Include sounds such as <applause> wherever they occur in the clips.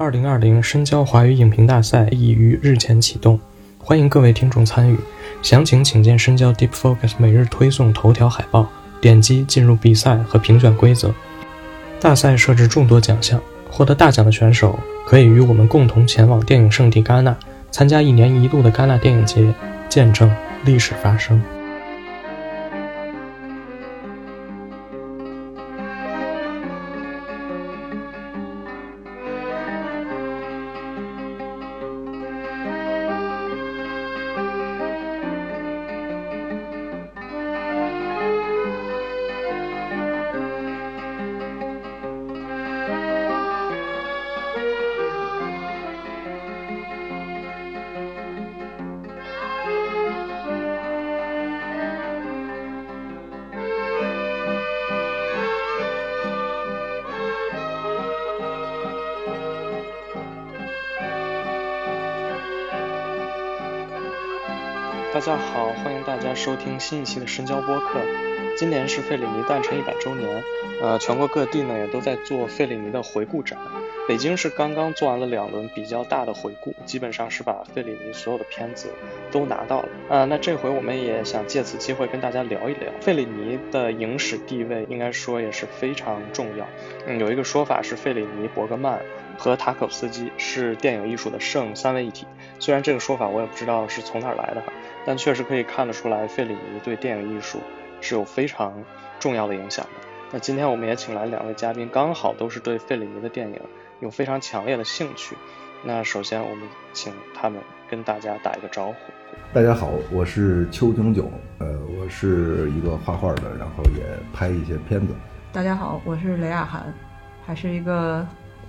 二零二零深交华语影评大赛已于日前启动，欢迎各位听众参与。详情请见深交 Deep Focus 每日推送头条海报，点击进入比赛和评选规则。大赛设置众多奖项，获得大奖的选手可以与我们共同前往电影圣地戛纳，参加一年一度的戛纳电影节，见证历史发生。收听新一期的深交播客。今年是费里尼诞辰一百周年，呃，全国各地呢也都在做费里尼的回顾展。北京是刚刚做完了两轮比较大的回顾，基本上是把费里尼所有的片子都拿到了。啊，那这回我们也想借此机会跟大家聊一聊费里尼的影史地位，应该说也是非常重要。嗯，有一个说法是费里尼、伯格曼和塔可夫斯基是电影艺术的圣三位一体。虽然这个说法我也不知道是从哪儿来的哈。但确实可以看得出来，费里尼对电影艺术是有非常重要的影响的。那今天我们也请来两位嘉宾，刚好都是对费里尼的电影有非常强烈的兴趣。那首先我们请他们跟大家打一个招呼。大家好，我是邱炯炯，呃，我是一个画画的，然后也拍一些片子。大家好，我是雷亚涵，还是一个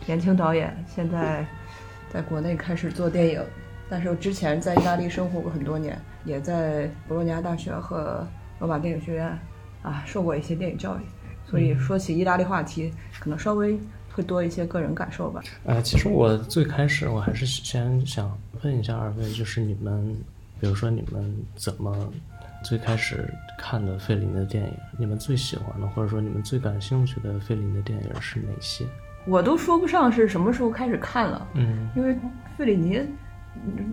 年轻导演，现在在国内开始做电影。但是我之前在意大利生活过很多年，也在博洛尼亚大学和罗马电影学院啊受过一些电影教育，所以说起意大利话题，可能稍微会多一些个人感受吧。呃，其实我最开始我还是先想问一下二位，就是你们，比如说你们怎么最开始看的费林的电影？你们最喜欢的，或者说你们最感兴趣的费林的电影是哪些？我都说不上是什么时候开始看了，嗯，因为费里尼。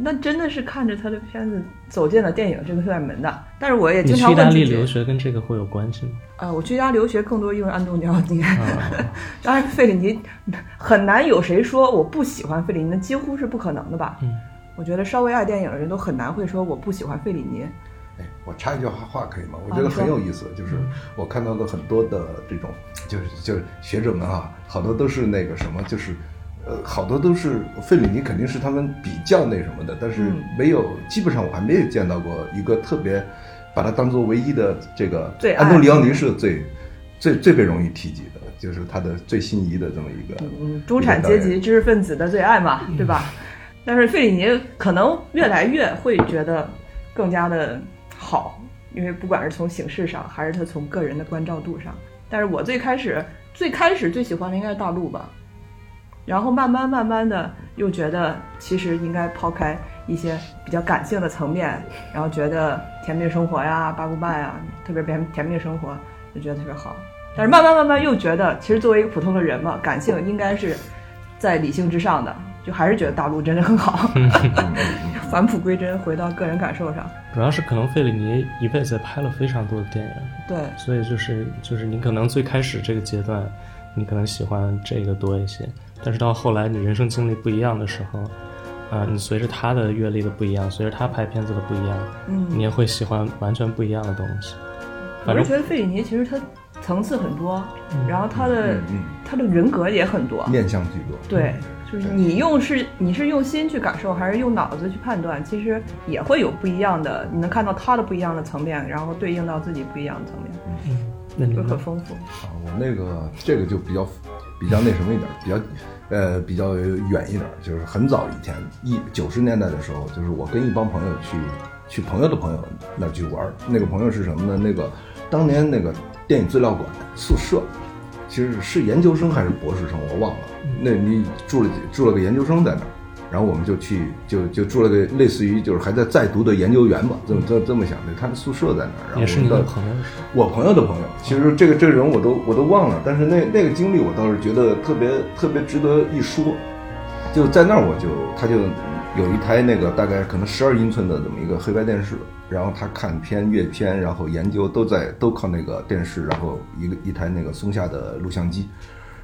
那真的是看着他的片子走进了电影这个院门的，但是我也经常问你去意大利留学跟这个会有关系吗？啊，我去意大利留学更多因为安东尼奥 <laughs> 尼，当然费里尼很难有谁说我不喜欢费里尼，那几乎是不可能的吧？嗯，我觉得稍微爱电影的人都很难会说我不喜欢费里尼。哎，我插一句话话可以吗？我觉得很有意思，就是我看到的很多的这种，就是就是学者们啊，好多都是那个什么，就是。呃，好多都是费里尼，肯定是他们比较那什么的，但是没有，基本上我还没有见到过一个特别把它当做唯一的这个。安东尼奥尼是最最最被容易提及的，就是他的最心仪的这么一个。嗯，中产阶级知识分子的最爱嘛，对吧？但是费里尼可能越来越会觉得更加的好，因为不管是从形式上，还是他从个人的关照度上。但是我最开始最开始最喜欢的应该是大陆吧。然后慢慢慢慢的又觉得，其实应该抛开一些比较感性的层面，然后觉得《甜蜜生活》呀、《八姑半》呀，特别甜甜蜜生活，就觉得特别好。但是慢慢慢慢又觉得，其实作为一个普通的人嘛，感性应该是在理性之上的，就还是觉得大陆真的很好。<laughs> <laughs> 返璞归真，回到个人感受上。主要是可能费里尼一辈子拍了非常多的电影，对，所以就是就是你可能最开始这个阶段，你可能喜欢这个多一些。但是到后来，你人生经历不一样的时候，啊，你随着他的阅历的不一样，随着他拍片子的不一样，嗯，你也会喜欢完全不一样的东西。我是觉得费里尼其实他层次很多，然后他的他的人格也很多，面相巨多。对，就是你用是你是用心去感受，还是用脑子去判断，其实也会有不一样的。你能看到他的不一样的层面，然后对应到自己不一样的层面，嗯，那你会很丰富。啊，我那个这个就比较。比较那什么一点，比较，呃，比较远一点，就是很早以前，一九十年代的时候，就是我跟一帮朋友去，去朋友的朋友那去玩那个朋友是什么呢？那个当年那个电影资料馆宿舍，其实是研究生还是博士生，我忘了。那你住了住了个研究生在那儿。然后我们就去，就就住了个类似于就是还在在读的研究员吧，这么这这么想的。他的宿舍在那儿，也是你的朋友，我朋友的朋友。其实这个这个人我都我都忘了，但是那那个经历我倒是觉得特别特别值得一说。就在那儿我就他就有一台那个大概可能十二英寸的这么一个黑白电视，然后他看片阅片，然后研究都在都靠那个电视，然后一个一台那个松下的录像机，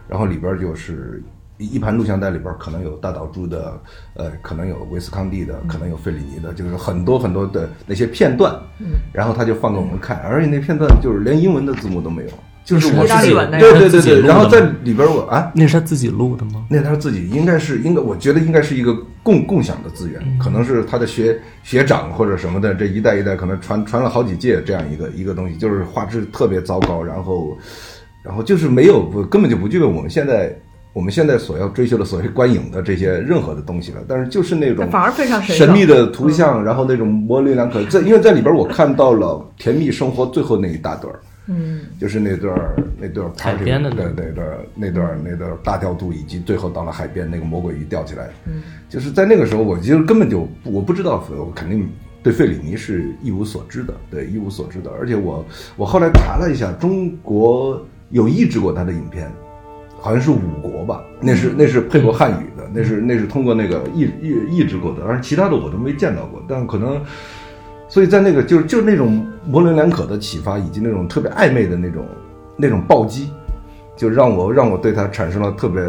然后里边就是一一盘录像带里边可能有大岛渚的，呃，可能有维斯康蒂的，可能有费里尼的，就是很多很多的那些片段，然后他就放给我们看，而且那片段就是连英文的字幕都没有，就是我意大利文那个对对对对，然后在里边我啊。那是他自己录的吗？那他自己应该是应该，我觉得应该是一个共共享的资源，可能是他的学学长或者什么的，这一代一代可能传传了好几届这样一个一个东西，就是画质特别糟糕，然后然后就是没有不根本就不具备我们现在我们现在所要追求的所谓观影的这些任何的东西了，但是就是那种反而非常神神秘的的图像，然后那种模棱两可，在因为在里边我看到了《甜蜜生活》最后那一大段儿。嗯，就是那段儿那段儿海边的那段儿那段儿那段儿大调度，以及最后到了海边那个魔鬼鱼钓起来，嗯，就是在那个时候，我其实根本就我不知道，我肯定对费里尼是一无所知的，对一无所知的，而且我我后来查了一下，中国有译制过他的影片，好像是五国吧，那是那是配过汉语的，那是那是通过那个译译译制过的，但是其他的我都没见到过，但可能。所以在那个就是就是那种模棱两可的启发，以及那种特别暧昧的那种那种暴击，就让我让我对他产生了特别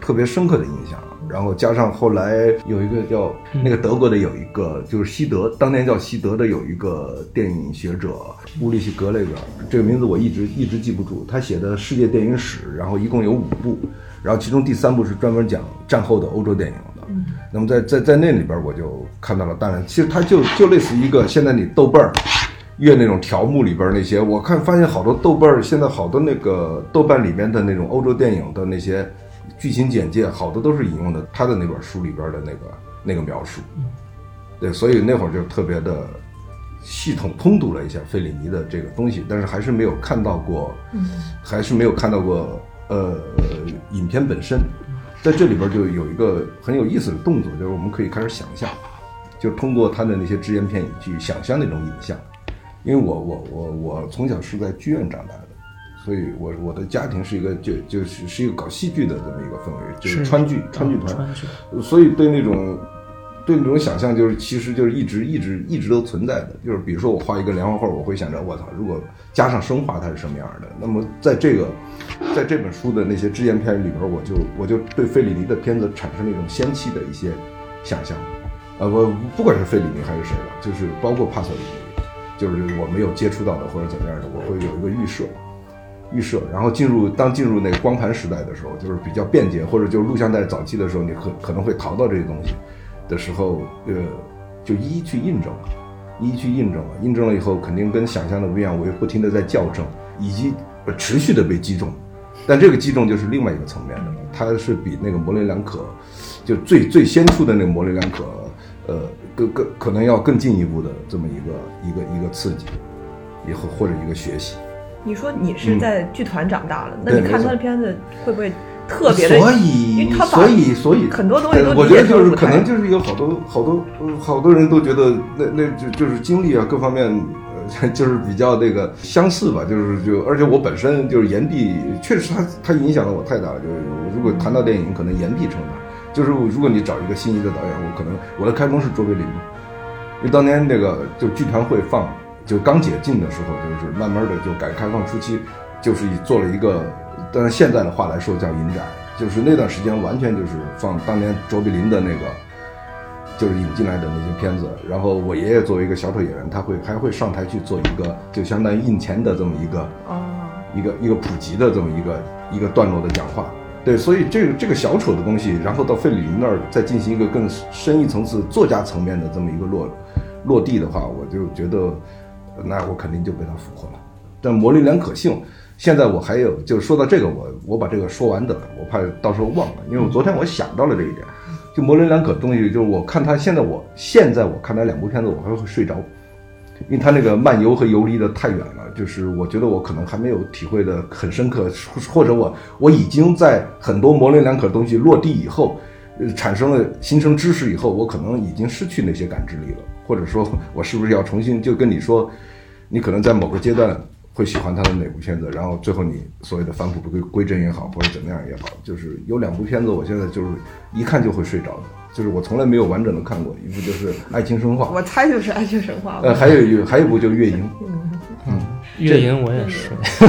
特别深刻的印象。然后加上后来有一个叫那个德国的有一个就是西德，当年叫西德的有一个电影学者乌利希格雷格，这个名字我一直一直记不住。他写的世界电影史，然后一共有五部，然后其中第三部是专门讲战后的欧洲电影的。那么在在在那里边，我就看到了，当然，其实它就就类似一个现在你豆瓣儿阅那种条目里边那些，我看发现好多豆瓣儿现在好多那个豆瓣里面的那种欧洲电影的那些剧情简介，好多都是引用的他的那本书里边的那个那个描述。对，所以那会儿就特别的系统通读了一下费里尼的这个东西，但是还是没有看到过，还是没有看到过呃影片本身。在这里边就有一个很有意思的动作，就是我们可以开始想象，就通过他的那些只言片语去想象那种影像。因为我我我我从小是在剧院长大的，所以我我的家庭是一个就就是是一个搞戏剧的这么一个氛围，就是是川剧川剧团，所以对那种对那种想象，就是其实就是一直一直一直都存在的。就是比如说我画一个连环画，我会想着我操，如果加上生化它是什么样的？那么在这个在这本书的那些只言片语里边，我就我就对费里尼的片子产生了一种仙气的一些想象。呃，我不管是费里尼还是谁吧，就是包括帕索里尼，就是我没有接触到的或者怎么样的，我会有一个预设。预设，然后进入当进入那个光盘时代的时候，就是比较便捷，或者就是录像带早期的时候，你可可能会淘到这些东西的时候，呃，就一一去印证，一一去印证了，印证了以后，肯定跟想象的不一样，我又不停的在校正，以及呃持续的被击中，但这个击中就是另外一个层面的了，它是比那个模棱两可，就最最先出的那个模棱两可，呃，更更可能要更进一步的这么一个一个一个刺激，以后或者一个学习。你说你是在剧团长大了，那你看他的片子会不会特别的？所因以所以所以很多东西我觉得就是可能就是有好多好多呃好多人都觉得那那就就是经历啊各方面呃就是比较那个相似吧，就是就而且我本身就是岩壁，确实它它影响了我太大了。就是如果谈到电影，可能岩壁称它。就是如果你找一个心仪的导演，我可能我的开封是卓别林嘛，因为当年那个就剧团会放，就刚解禁的时候，就是慢慢的就改革开放初期，就是以做了一个，但是现在的话来说叫影展，就是那段时间完全就是放当年卓别林的那个，就是引进来的那些片子。然后我爷爷作为一个小丑演员，他会还会上台去做一个就相当于印钱的这么一个哦，一个一个普及的这么一个一个段落的讲话。对，所以这个这个小丑的东西，然后到费里尼那儿再进行一个更深一层次作家层面的这么一个落落地的话，我就觉得，呃那我肯定就被他俘获了。但模棱两可性，现在我还有，就是说到这个，我我把这个说完得了，我怕到时候忘了，因为我昨天我想到了这一点，就模棱两可东西，就是我看他现在我现在我看他两部片子，我还会睡着。因为他那个漫游和游离的太远了，就是我觉得我可能还没有体会的很深刻，或者我我已经在很多模棱两可的东西落地以后，呃，产生了形成知识以后，我可能已经失去那些感知力了，或者说我是不是要重新就跟你说，你可能在某个阶段会喜欢他的哪部片子，然后最后你所谓的返璞归归真也好，或者怎么样也好，就是有两部片子，我现在就是一看就会睡着的，就是我从来没有完整的看过，一部就是《爱情神话》，我猜就是《爱情神话》。呃，还有一还有一部就是《月影》，嗯月影我也是，<laughs>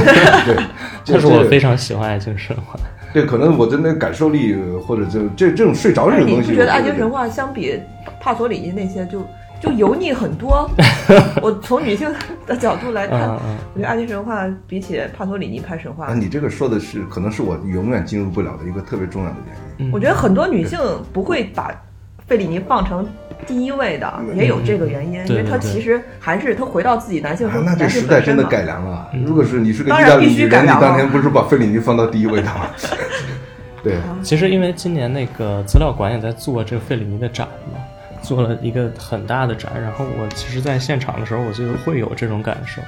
对，<laughs> 但是我非常喜欢《爱情神话》。对，可能我的那感受力或者就这这种睡着这种东西，你不觉得《爱情神话》相比帕索里尼那些就就油腻很多？<laughs> 我从女性的角度来看，我觉得《爱情神话》比起帕托里尼拍神话，啊，你这个说的是可能是我永远进入不了的一个特别重要的原因。我觉得很多女性不会把费里尼放成第一位的，也有这个原因，因为他其实还是他回到自己男性那这时代真的改良了。如果是你是个意大利女人，你当年不是把费里尼放到第一位的吗？<laughs> 对，其实因为今年那个资料馆也在做这个费里尼的展嘛，做了一个很大的展。然后我其实，在现场的时候，我就会有这种感受，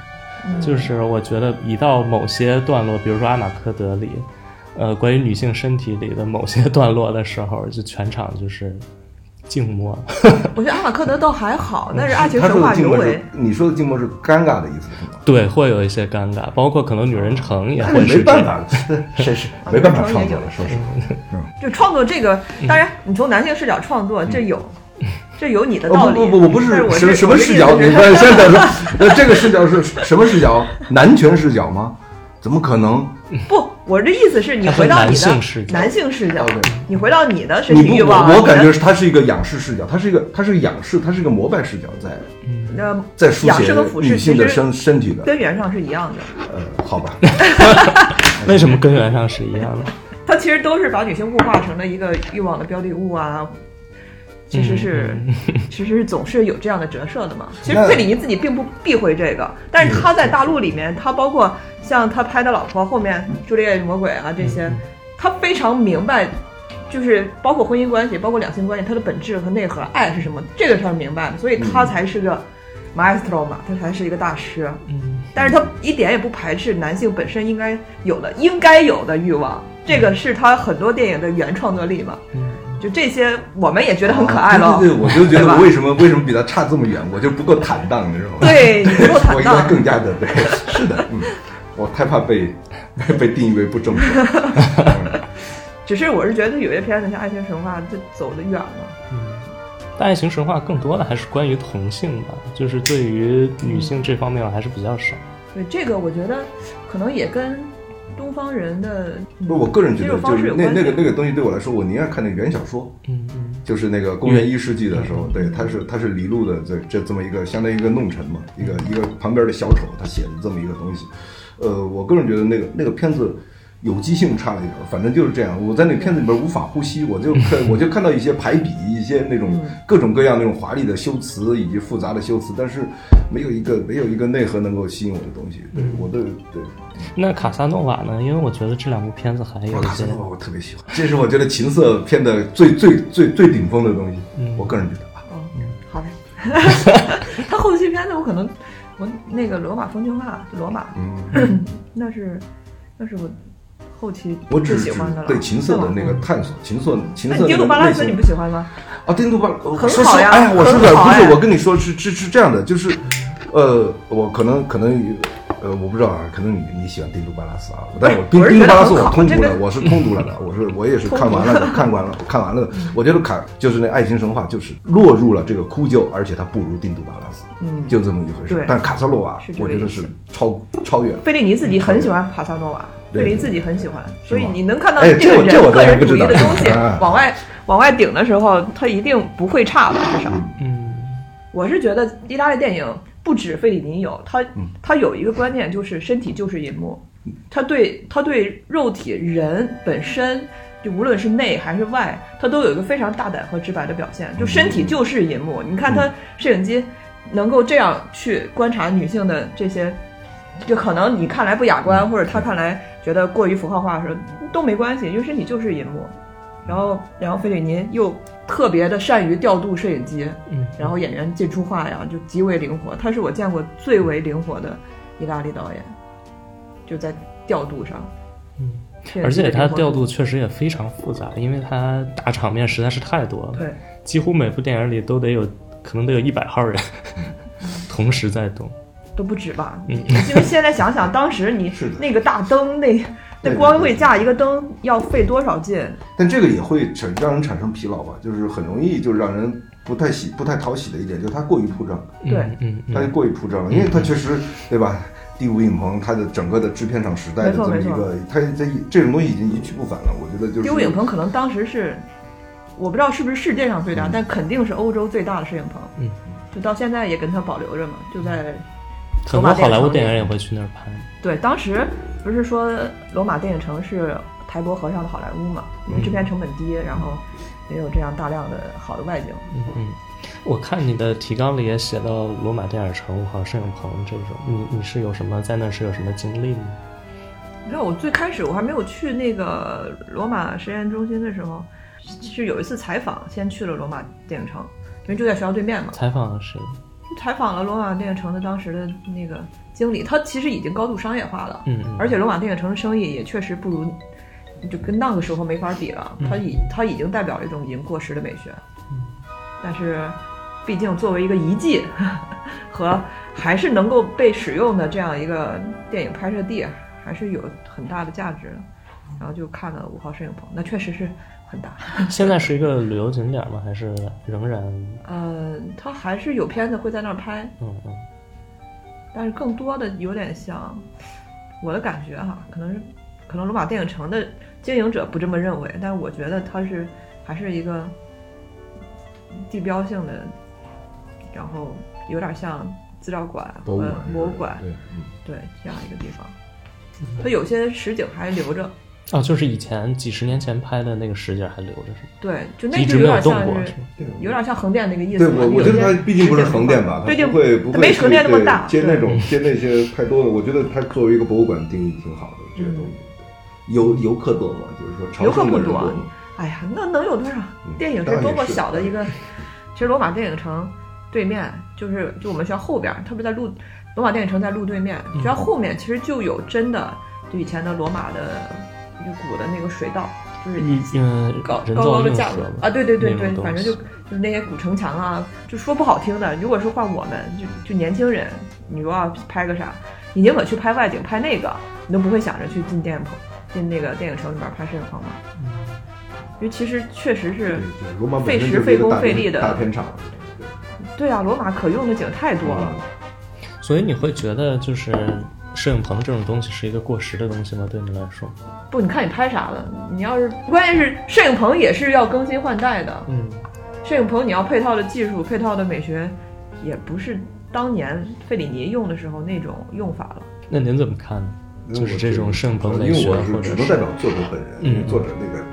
就是我觉得一到某些段落，比如说阿马科德里，呃，关于女性身体里的某些段落的时候，就全场就是。静默，<laughs> 我觉得阿马科德倒还好，但是爱情神话尤为。你说的静默是尴尬的意思是吗？对，会有一些尴尬，包括可能女人城也会没办法，<laughs> 是是没办法创作了，说实话。就创作这个，当然你从男性视角创作，这有这有你的道理。不不不，不是什什么视角？你看现在说，那这个视角是什么视角？男权视角吗？怎么可能？不，我这意思是你回到你的男性视角，你回到你的身体欲望。我感觉是它是一个仰视视角，它是一个，它是个仰视，它是一个膜拜视角，在那在书写女性的身身体的根源上是一样的。呃，好吧。<laughs> 为什么根源上是一样的？<laughs> 它其实都是把女性物化成了一个欲望的标的物啊。其实是，<laughs> 其实是总是有这样的折射的嘛。其实费里尼自己并不避讳这个，但是他在大陆里面，他包括像他拍的老婆后面《朱丽叶与魔鬼》啊这些，他非常明白，就是包括婚姻关系，包括两性关系，它的本质和内核，爱是什么，这个他是明白的，所以他才是个 maestro 嘛，他才是一个大师。嗯，但是他一点也不排斥男性本身应该有的、应该有的欲望，这个是他很多电影的原创作力嘛。嗯。就这些，我们也觉得很可爱了。对对，我就觉得我为什么为什么比他差这么远？我就不够坦荡，你知道吗？对，不够坦荡。<laughs> 我应该更加的对，<laughs> 是的，嗯，我太怕被 <laughs> 被定义为不正确。只是我是觉得有些片子像《爱情神话》就走得远了。嗯，但《爱情神话》更多的还是关于同性吧，就是对于女性这方面还是比较少。对这个，我觉得可能也跟。东方人的不，我个人觉得就是那那个那个东西对我来说，我宁愿看那个原小说，嗯嗯，就是那个公元一世纪的时候，对，他是他是李路的这这这么一个相当于一个弄臣嘛，一个一个旁边的小丑，他写的这么一个东西，呃，我个人觉得那个那个片子。有机性差了一点，反正就是这样。我在那片子里边无法呼吸，我就看 <laughs> 我就看到一些排比，一些那种各种各样那种华丽的修辞以及复杂的修辞，但是没有一个没有一个内核能够吸引我的东西。对，我的对。那卡萨诺瓦呢？因为我觉得这两部片子还有卡萨诺瓦我特别喜欢，这是我觉得情色片的最最最最顶峰的东西。我个人觉得吧。嗯，好嘞。<laughs> 他后期片子我可能我那个罗马风情画，罗马，嗯，<coughs> 那是那是我。后期我只喜欢的对情色的那个探索，情色情色。丁杜巴拉斯你不喜欢吗？啊，丁杜巴很好呀。哎呀，我是的，不是我跟你说是是是这样的，就是，呃，我可能可能。呃，我不知道啊，可能你你喜欢丁都巴拉斯啊，但是我丁丁都巴拉斯我通读了，我是通读了的，我是我也是看完了的，<laughs> 看完了看完了的。我觉得卡就是那爱情神话，就是落入了这个枯旧，而且它不如丁都巴拉斯，嗯，就这么一回事。但卡萨诺瓦，我觉得是超超越了。费利尼自己很喜欢卡萨诺瓦，费利尼自己很喜欢，所以你能看到这个人个人主义的东西 <laughs> 往外往外顶的时候，他一定不会差的，至少。嗯，我是觉得意大利电影。不止费里尼有他，他有一个观念，就是身体就是银幕。他对他对肉体人本身，就无论是内还是外，他都有一个非常大胆和直白的表现。就身体就是银幕，你看他摄影机能够这样去观察女性的这些，就可能你看来不雅观，或者他看来觉得过于符号化的时候都没关系，因为身体就是银幕。然后，然后费里尼又特别的善于调度摄影机，嗯，然后演员进出画呀，就极为灵活。他是我见过最为灵活的意大利导演，就在调度上，嗯，而且他调度确实也非常复杂，因为他大场面实在是太多了，对，几乎每部电影里都得有，可能得有一百号人 <laughs> 同时在动。都不止吧？嗯 <laughs> 因为现在想想，当时你那个大灯，那那光对会架一个灯要费多少劲？但这个也会产让人产生疲劳吧，就是很容易就让人不太喜不太讨喜的一点，就是它过于铺张，对嗯嗯它就过于铺张了，因为它确实对吧？第五影棚它的整个的制片厂时代的这么一个，它这这种东西已经一去不返了。我觉得就是第五影棚可能当时是，我不知道是不是世界上最大，嗯但肯定是欧洲最大的摄影棚。嗯，就到现在也跟它保留着嘛，就在很多好莱坞电影影也会去那儿拍。对，当时不是说罗马电影城是台伯河上的好莱坞嘛，因为制片成本低，然后也有这样大量的好的外景。嗯嗯，我看你的提纲里也写到罗马电影城、五号摄影棚这种，你你是有什么在那是有什么经历吗？你知道我最开始我还没有去那个罗马实验中心的时候，是有一次采访，先去了罗马电影城，因为就在学校对面嘛，采访了谁？采访了罗马电影城的当时的那个经理，他其实已经高度商业化了，嗯嗯，而且罗马电影城的生意也确实不如，就跟那个时候没法比了。他已他已经代表了一种已经过时的美学，嗯但是毕竟作为一个遗迹 <laughs> 和还是能够被使用的这样一个电影拍摄地，啊还是有很大的价值的。然后就看了五号摄影棚，那确实是很大。<laughs> 现在是一个旅游景点吗？还是仍然？呃，它还是有片子会在那儿拍，嗯嗯但是更多的有点像我的感觉哈，可能是可能罗马电影城的经营者不这么认为，但是我觉得它是还是一个地标性的，然后有点像资料馆和博物馆，对这样一个地方。它有些实景还留着，哦，就是以前几十年前拍的那个实景还留着是吗？对，就那没有动点像是过是吗？对有点像横店那个意思对嘛。我我觉得它毕竟不是横店吧，它对，就不会不会它没横店那么大，接那种接那些太多的，我觉得它作为一个博物馆定义挺好的，这个东西。游游客多吗？就是说朝游客圣的不多人多吗？哎呀，那能有多少？电影是多么小的一个，其实罗马电影城对面就是就我们学校后边儿，特别在路罗马电影城在路对面，学校后面其实就有真的就以前的罗马的一个古的那个水道，就是嗯，高高高的架运河嘛子啊，对对对对反正就就是那些古城墙啊，就说不好听的，如果是换我们就就年轻人，你如果要拍个啥，你宁可去拍外景，拍那个，你都不会想着去进电影棚，进那个电影城里边拍摄影棚嘛。因为其实确实是费时费工费力的大片场，对啊，罗马可用的景太多了。所以你会觉得就是摄影棚这种东西是一个过时的东西吗？对你来说？不，你看你拍啥了？你要是关键是摄影棚也是要更新换代的，嗯摄影棚你要配套的技术、配套的美学，也不是当年费里尼用的时候那种用法了。那您怎么看呢？我就是这种摄影棚美学，因为我或者是只能代表作者本人，嗯因为作者那个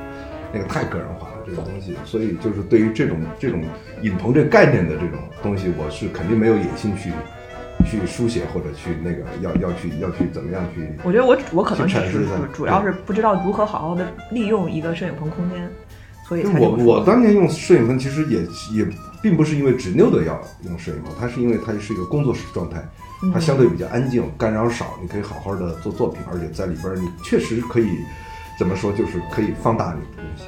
那个太个人化了这个东西，所以就是对于这种这种影棚这概念的这种东西，我是肯定没有野心去去书写或者去那个要要去要去怎么样去。我觉得我我可能只是去阐释它主主要是不知道如何好好的利用一个摄影棚空间，所以才我我当年用摄影棚，其实也也并不是因为执拗的要用摄影棚，它是因为它是一个工作室状态，它相对比较安静，干扰少，你可以好好的做作品，而且在里边你确实可以怎么说，就是可以放大你的东西，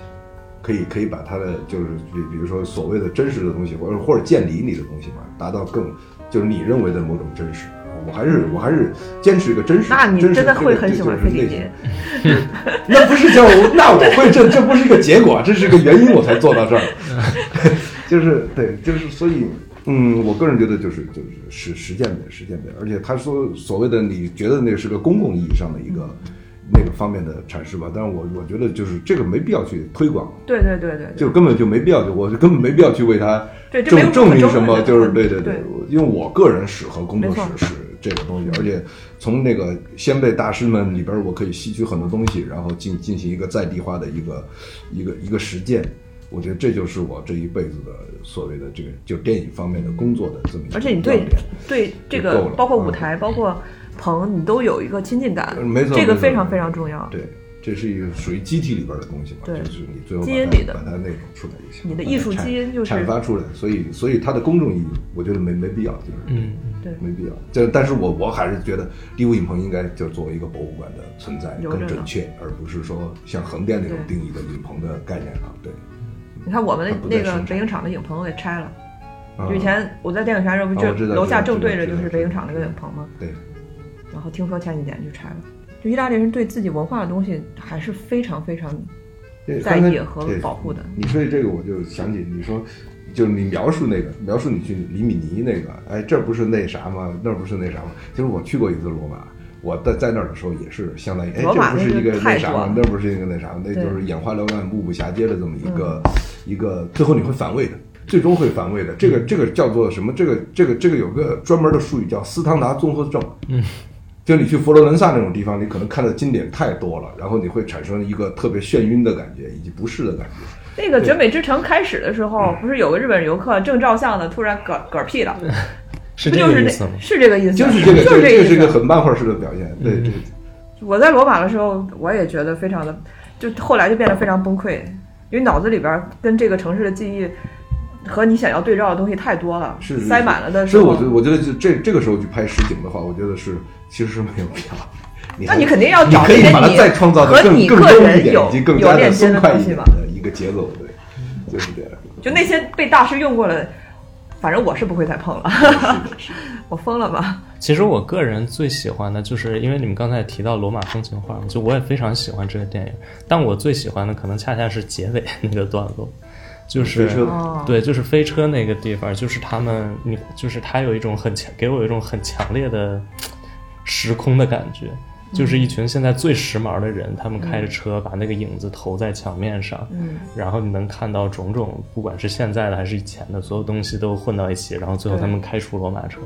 可以可以把它的就是比比如说所谓的真实的东西，或者或者建立你的东西嘛，达到更就是你认为的某种真实。我还是我还是坚持一个真实。那你真实的会这个这很喜欢就是内费里尼。那不是叫，<laughs> 那我会这这不是一个结果，这是个原因，我才做到这儿。<laughs> 就是对，就是所以，嗯，我个人觉得就是就是实实践的实践的，而且他说所谓的你觉得那是个公共意义上的一个那个方面的阐释吧，但是我我觉得就是这个没必要去推广，对对对对，就根本就没必要，就我就根本没必要去为他证证明什么，就是对对对。因为我个人史和工作没错。史是这个东西，而且从那个先辈大师们里边，我可以吸取很多东西，然后进进行一个在地化的一个一个一个实践。我觉得这就是我这一辈子的所谓的这个就电影方面的工作的这么一个而且你对对这个包括舞嗯。台，包括棚，你都有一个亲近感呃，没错这个非常非常重要。对，这是一个属于机体里边的东西嘛，对就是你最后把基因里的它把它那种出来就行。你的艺术基因就是阐发出来，所以所以它的公众意义，我觉得没没必要，就是嗯，对没必要。这但是我我还是觉得第五影棚应该就作为一个博物馆的存在更准确，而不是说像横店那种定义的影棚的概念啊。对，你看我们那那个北影厂的影棚给拆了，啊就以前我在电影学院时候，不就楼下正对着就是北影厂那个影棚吗？对，然后听说前几年就拆了。就意大利人对自己文化的东西还是非常非常对在意和保护的。你说起这个，我就想起你说，就是你描述那个，描述你去里米尼那个，哎，这不是那啥吗？那不是那啥吗？其实我去过一次罗马，我在在那儿的时候也是相当于，哎，这不是一个那啥吗？那不是一个那啥吗？那就是眼花缭乱、目不暇接的这么一个、嗯一个，最后你会反胃的。最终会反胃的，这个这个叫做什么？这个这个这个有个专门的术语叫斯汤达综合症。嗯，就你去佛罗伦萨那种地方，你可能看的经典太多了，然后你会产生一个特别眩晕的感觉，以及不适的感觉。那个绝美之城开始的时候，不是有个日本游客正照相呢，突然嗝嗝屁了，是这个意思吗？是这个意思？就是这个，就是这是一个这个。很漫画式的表现。对对，我在罗马的时候，我也觉得非常的，就后来就变得非常崩溃，因为脑子里边跟这个城市的记忆和你想要对照的东西太多了，是是塞满了的时候所以我觉，得，我觉得就这这个时候去拍实景的话，我觉得是其实是没有必要。你那你肯定要你找那些可以把它你再创造的和更你个更重一点，人有以及更加的有链接松快一的东西嘛。点的一个节奏。对，就是这样。就那些被大师用过了，反正我是不会再碰了，<laughs> 我疯了吧？其实我个人最喜欢的就是，因为你们刚才提到罗马风情画，就我也非常喜欢这个电影，但我最喜欢的可能恰恰是结尾那个段落，就是对，就是飞车那个地方，就是他们，你就是他有一种很强，给我一种很强烈的时空的感觉，就是一群现在最时髦的人，他们开着车把那个影子投在墙面上，嗯，然后你能看到种种，不管是现在的还是以前的，所有东西都混到一起，然后最后他们开出罗马城，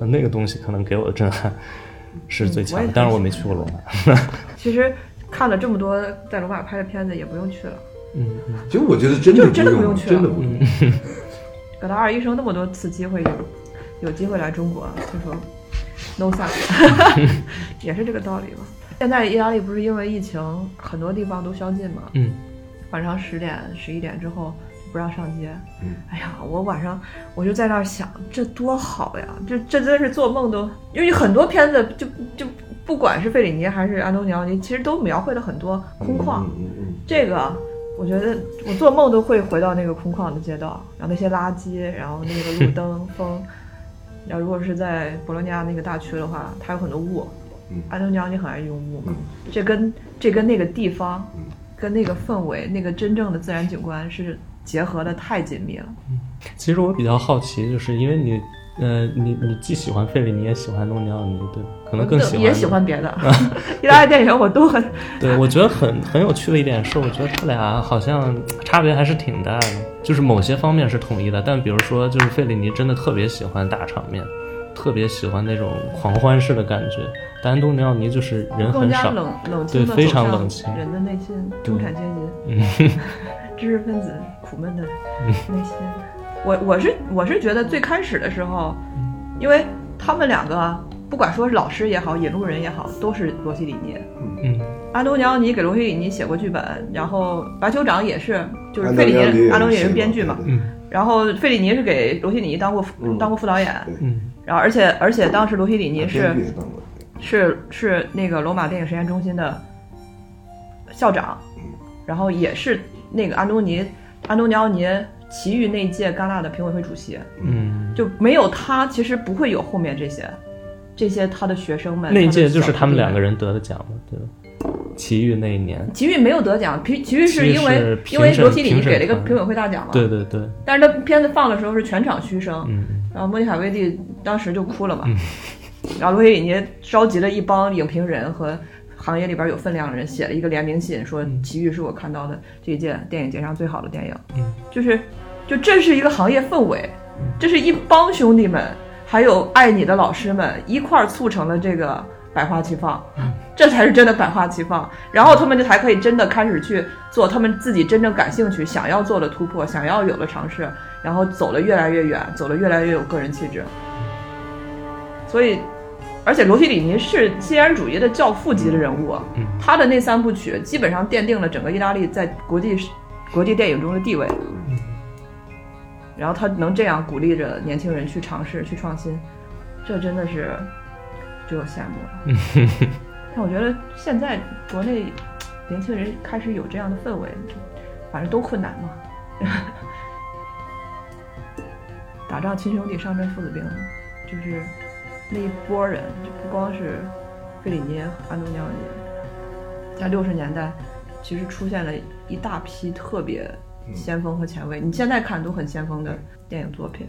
那那个东西可能给我的震撼是最强的嗯我也，但是我没去过罗马，<laughs> 其实看了这么多在罗马拍的片子，也不用去了。嗯。嗯其实我觉得真的就真的不用用，去了。真的不用。葛达尔医生那么多次机会有有机会来中国，他说 no thanks，<laughs> 也是这个道理吧。现在意大利不是因为疫情，很多地方都宵禁嘛，嗯，晚上十点、十一点之后就不让上街。嗯哎呀，我晚上我就在那儿想，这多好呀！这这真是做梦都，因为很多片子就就不管是费里尼还是安东尼奥尼，其实都描绘了很多空旷。嗯嗯嗯这个我觉得我做梦都会回到那个空旷的街道，然后那些垃圾，然后那个路灯、<laughs> 风。然后如果是在博洛尼亚那个大区的话，它有很多雾。嗯安东尼奥你很爱用雾嘛，嗯这跟这跟那个地方嗯，跟那个氛围、那个真正的自然景观是结合的太紧密了。其实我比较好奇，就是因为你，呃，你你既喜欢费里尼，也喜欢安东尼奥尼，对吧？可能更喜欢也喜欢别的，意大利电影我都很。<laughs> 对，我觉得很很有趣的一点是，我觉得他俩好像差别还是挺大的，就是某些方面是统一的，但比如说，就是费里尼真的特别喜欢大场面，特别喜欢那种狂欢式的感觉，但安东尼奥尼就是人很少，冷冷清的对非常冷清人的内心，中产阶级、嗯 <laughs> 知识分子苦闷的内心。我我是我是觉得最开始的时候，因为他们两个不管说是老师也好，引路人也好，都是罗西里尼。嗯安东尼奥尼给罗西里尼写过剧本，然后白酋长也是，就是费里尼安东尼也是编剧嘛。嗯然后费里尼是给罗西里尼当过、嗯当过副导演，嗯然后而且而且当时罗西里尼是是是那个罗马电影实验中心的校长，然后也是那个安东尼安东尼奥尼其余那届戛纳的评委会主席，嗯，就没有他，其实不会有后面这些这些他的学生们。那届就是他们两个人得的奖嘛，对吧？奇遇那一年，奇遇没有得奖，奇奇遇是因为因为罗西里尼给了一个评委会大奖嘛，对对对，但是他片子放的时候是全场嘘声，嗯。然后莫妮卡威蒂当时就哭了嘛，然后罗西里尼召集了一帮影评人和行业里边有分量的人，写了一个联名信，说《奇遇》是我看到的这一届电影节上最好的电影，嗯。就是就这是一个行业氛围，这是一帮兄弟们，还有爱你的老师们一块儿促成了这个百花齐放，这才是真的百花齐放，然后他们就才可以真的开始去做他们自己真正感兴趣、想要做的突破，想要有的尝试，然后走了越来越远，走了越来越有个人气质。所以，而且罗西里尼是西安主义的教父级的人物，嗯他的那三部曲基本上奠定了整个意大利在国际国际电影中的地位。然后他能这样鼓励着年轻人去尝试、去创新，这真的是只有羡慕了。<laughs> 但我觉得现在国内年轻人开始有这样的氛围，反正都困难嘛。<laughs> 打仗亲兄弟，上阵父子兵，就是那一波人，就不光是费里尼、安东尼奥尼，在六十年代其实出现了一大批特别先锋和前卫，你现在看都很先锋的电影作品。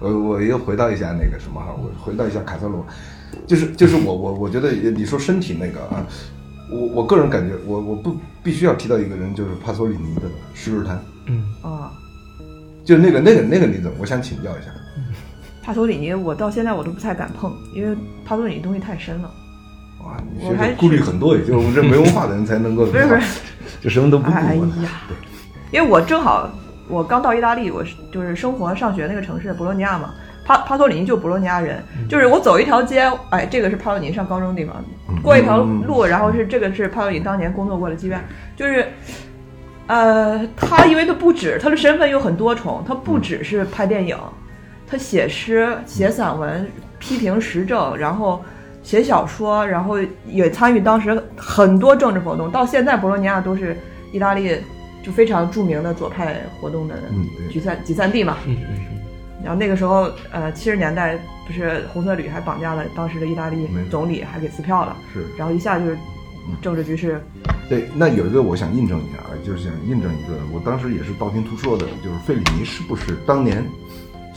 我我又回到一下那个什么哈，我回到一下凯瑟罗，就是就是我我我觉得你说身体那个啊，我我个人感觉我我不必须要提到一个人，就是帕索里尼的《十日谈》，嗯啊，就那个那个那个例子，我想请教一下。帕索里尼，我到现在我都不太敢碰，因为帕索里尼东西太深了。哇，你我还这顾虑很多，也就是这没文化的人才能够，<laughs> 不是不是，<laughs> 就什么都不顾哎啊。呀，因为我正好我刚到意大利，我是就是生活上学那个城市博洛尼亚嘛，帕帕托里尼就博洛尼亚人，就是我走一条街，哎，这个是帕托里尼上高中的地方，过一条路，然后是这个是帕托里尼当年工作过的妓院，就是。呃，他因为他不止他的身份又很多重，他不只是拍电影，他写诗、写散文、批评时政，然后写小说，然后也参与当时很多政治活动。到现在，博洛尼亚都是意大利就非常著名的左派活动的集散集散地嘛。嗯嗯然后那个时候，呃，七十年代不是红色旅还绑架了当时的意大利总理，还给撕票了，是然后一下就是政治局势对，那有一个我想印证一下啊，就是想印证一个，我当时也是道听途说的，就是费里尼是不是当年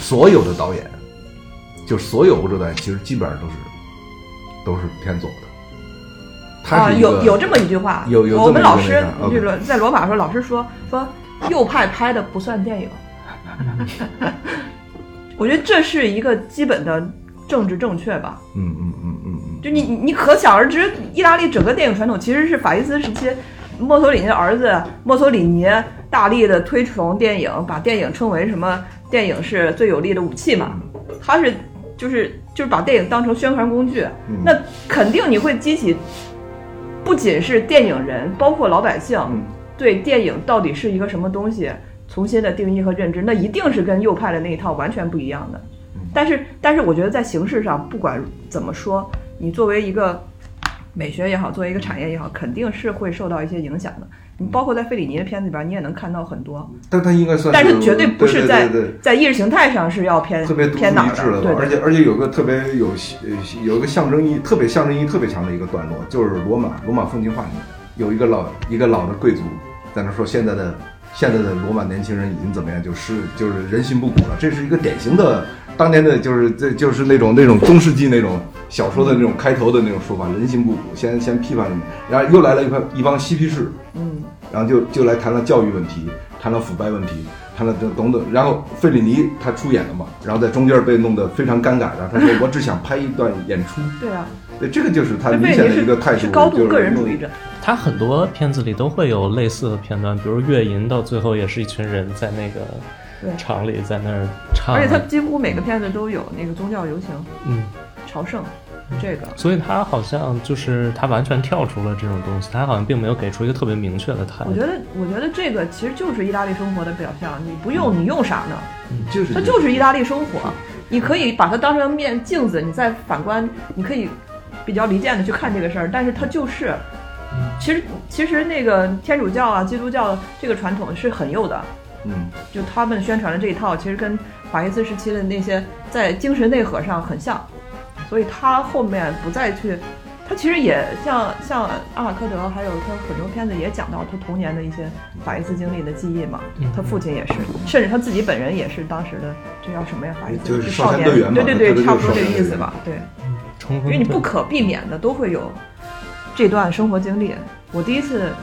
所有的导演，就是所有欧洲导演，其实基本上都是都是偏左的。他啊，有有这么一句话，有有我们老师这个在罗马的时候，老师说说右派拍的不算电影。<laughs> 我觉得这是一个基本的政治正确吧。嗯嗯嗯嗯嗯，就你你可想而知，意大利整个电影传统其实是法西斯时期，墨索里尼的儿子墨索里尼大力的推崇电影，把电影称为什么？电影是最有力的武器嘛。他是就是就是把电影当成宣传工具，嗯那肯定你会激起，不仅是电影人，包括老百姓嗯对电影到底是一个什么东西重新的定义和认知，那一定是跟右派的那一套完全不一样的。但是，但是我觉得在形式上，不管怎么说，你作为一个美学也好，作为一个产业也好，肯定是会受到一些影响的。你包括在费里尼的片子里边，你也能看到很多，但他应该算但是绝对不是在在意识形态上是要偏特别偏哪儿的，对对。而且而且有个特别有呃有一个象征意义特别象征意义特别强的一个段落，就是罗马罗马风情画里面有一个老一个老的贵族在那说现在的现在的罗马年轻人已经怎么样，就是就是人心不古了，这是一个典型的当年的就是这就是那种那种中世纪那种小说的那种开头的那种说法，人心不古，先先批判你，然后又来了一帮一帮嬉皮士，嗯，然后就就来谈了教育问题，谈了腐败问题，谈了等等等。然后费里尼他出演了嘛，然后在中间被弄得非常尴尬。然后他说：“我只想拍一段演出。对啊，”对，这个就是他明显的一个态度，是高度就是个人主义者。他很多片子里都会有类似的片段，比如《月吟》，到最后也是一群人在那个对场里在那儿唱，而且他几乎每个片子都有那个宗教游行、嗯，朝圣，这个所以他好像就是他完全跳出了这种东西，他好像并没有给出一个特别明确的态度我觉。得，我觉得这个其实就是意大利生活的表象。你不用，你用啥呢？就是它就是意大利生活。你可以把它当成面镜子，你再反观，你可以比较离间的去看这个事儿。但是它就是，其实其实那个天主教啊、基督教这个传统是很幼的，嗯就他们宣传的这一套，其实跟法西斯时期的那些在精神内核上很像，所以他后面不再去，他其实也像像阿马科德，还有他很多片子也讲到他童年的一些法西斯经历的记忆嘛，他父亲也是，甚至他自己本人也是当时的这叫什么呀？法西斯就是少年对对对，差不多这意思吧，对。因为你不可避免的都会有这段生活经历。我第一次，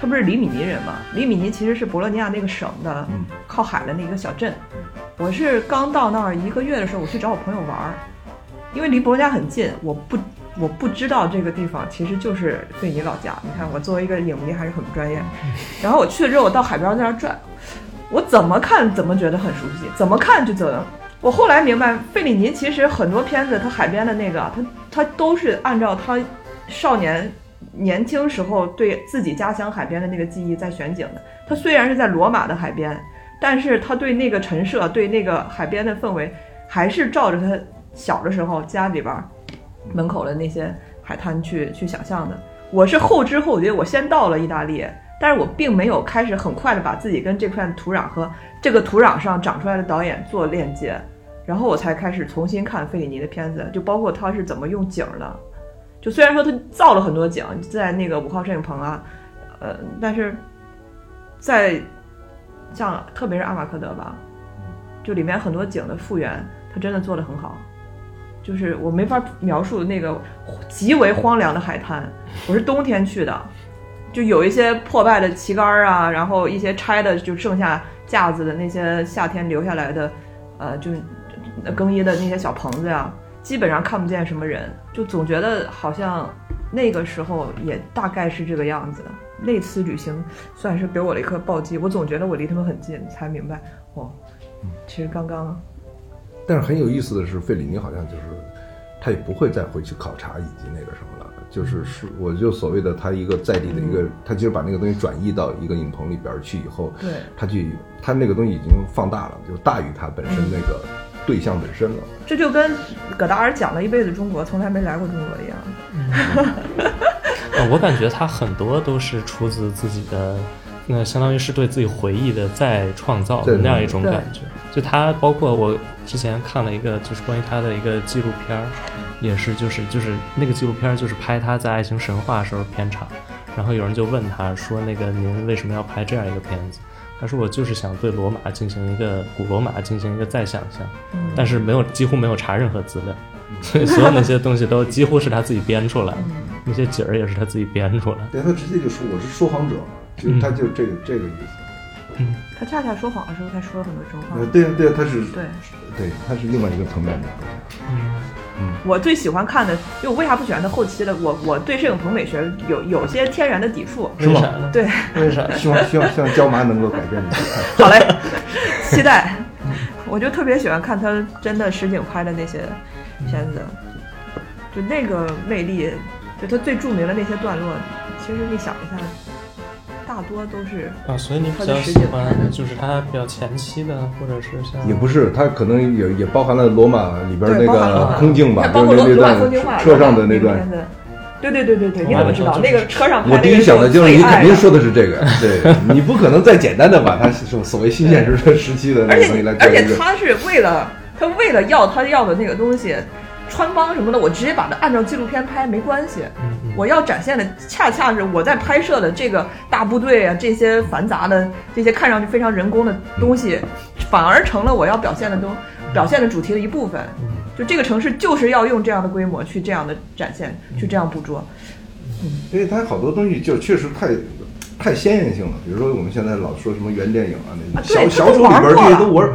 他不是里米尼人嘛？里米尼其实是博洛尼亚那个省的嗯靠海的那个小镇。我是刚到那儿一个月的时候，我去找我朋友玩儿，因为离博洛尼亚很近，我不我不知道这个地方其实就是费尼老家。你看我作为一个影迷还是很不专业。<laughs> 然后我去了之后，我到海边在那儿转，我怎么看怎么觉得很熟悉，怎么看就怎么。我后来明白，费里尼其实很多片子，他海边的那个，他他都是按照他少年年轻时候对自己家乡海边的那个记忆在选景的。他虽然是在罗马的海边，但是他对那个陈设、对那个海边的氛围，还是照着他小的时候家里边门口的那些海滩去去想象的。我是后知后觉，我先到了意大利，但是我并没有开始很快的把自己跟这片土壤和这个土壤上长出来的导演做链接，然后我才开始重新看费里尼的片子，就包括他是怎么用景的。就虽然说他造了很多景，在那个五号摄影棚啊，呃，但是在像特别是阿马克德吧，就里面很多景的复原，他真的做得很好。就是我没法描述那个极为荒凉的海滩，我是冬天去的，就有一些破败的旗杆啊，然后一些拆的就剩下架子的那些夏天留下来的，呃，就是更衣的那些小棚子呀，基本上看不见什么人，就总觉得好像那个时候也大概是这个样子。那次旅行算是给我了一颗暴击，我总觉得我离他们很近，才明白哦，其实刚刚。但是很有意思的是，费里尼好像就是他也不会再回去考察以及那个什么了，就是是我就所谓的他一个在地的一个，他其实把那个东西转移到一个影棚里边去以后，对，他去他那个东西已经放大了，就大于他本身那个对象本身了。这就跟葛达尔讲了一辈子中国，从来没来过中国一样。<laughs> 呃，我感觉他很多都是出自自己的，那相当于是对自己回忆的再创造的那样一种感觉。就他，包括我之前看了一个，就是关于他的一个纪录片儿，也是就是就是那个纪录片儿就是拍他在《爱情神话》时候片场，然后有人就问他说：“那个您为什么要拍这样一个片子？”他说：“我就是想对罗马进行一个古罗马进行一个再想象，但是没有几乎没有查任何资料，<laughs> 所以所有那些东西都几乎是他自己编出来的，那些景儿也是他自己编出来。对他直接就说我是说谎者，就他就这个这个意思。嗯，他恰恰说谎的时候，他说了很多真话。呃，对对，他是对对，他是另外一个层面的。嗯我最喜欢看的，因为我为啥不喜欢他后期的？我我对摄影棚美学有有些天然的抵触。是吗为啥呢？对，为啥？<laughs> 希望希望希望椒麻能够改变你。<laughs> 好嘞，期待。我就特别喜欢看他真的实景拍的那些片子，就那个魅力，就他最著名的那些段落，其实你想一下，大多都是啊，所以你比较喜欢就是他比较前期的，或者是像也不是，它可能也也包含了罗马里边，那个空镜吧，包括罗就是那罗马风景画段车上的那那段。对对对对对，你怎么知道那个车上拍我第一想的就是你肯定说的。是这个，对 <laughs> 你不可能再简单的把它所所谓新现实时期的那而个东西来且而且。他是为了他为了要他要的那个东西，穿帮什么的，我直接把它按照纪录片拍没关系。我要展现的恰恰是我在拍摄的这个大部队啊，这些繁杂的这些看上去非常人工的东西，反而成了我要表现的东表现的主题的一部分。就这个城市就是要用这样的规模去这样的展现，去这样捕捉。嗯。因为它好多东西就确实太太鲜艳性了，比如说我们现在老说什么原电影啊，那啊小小丑里边这些都玩，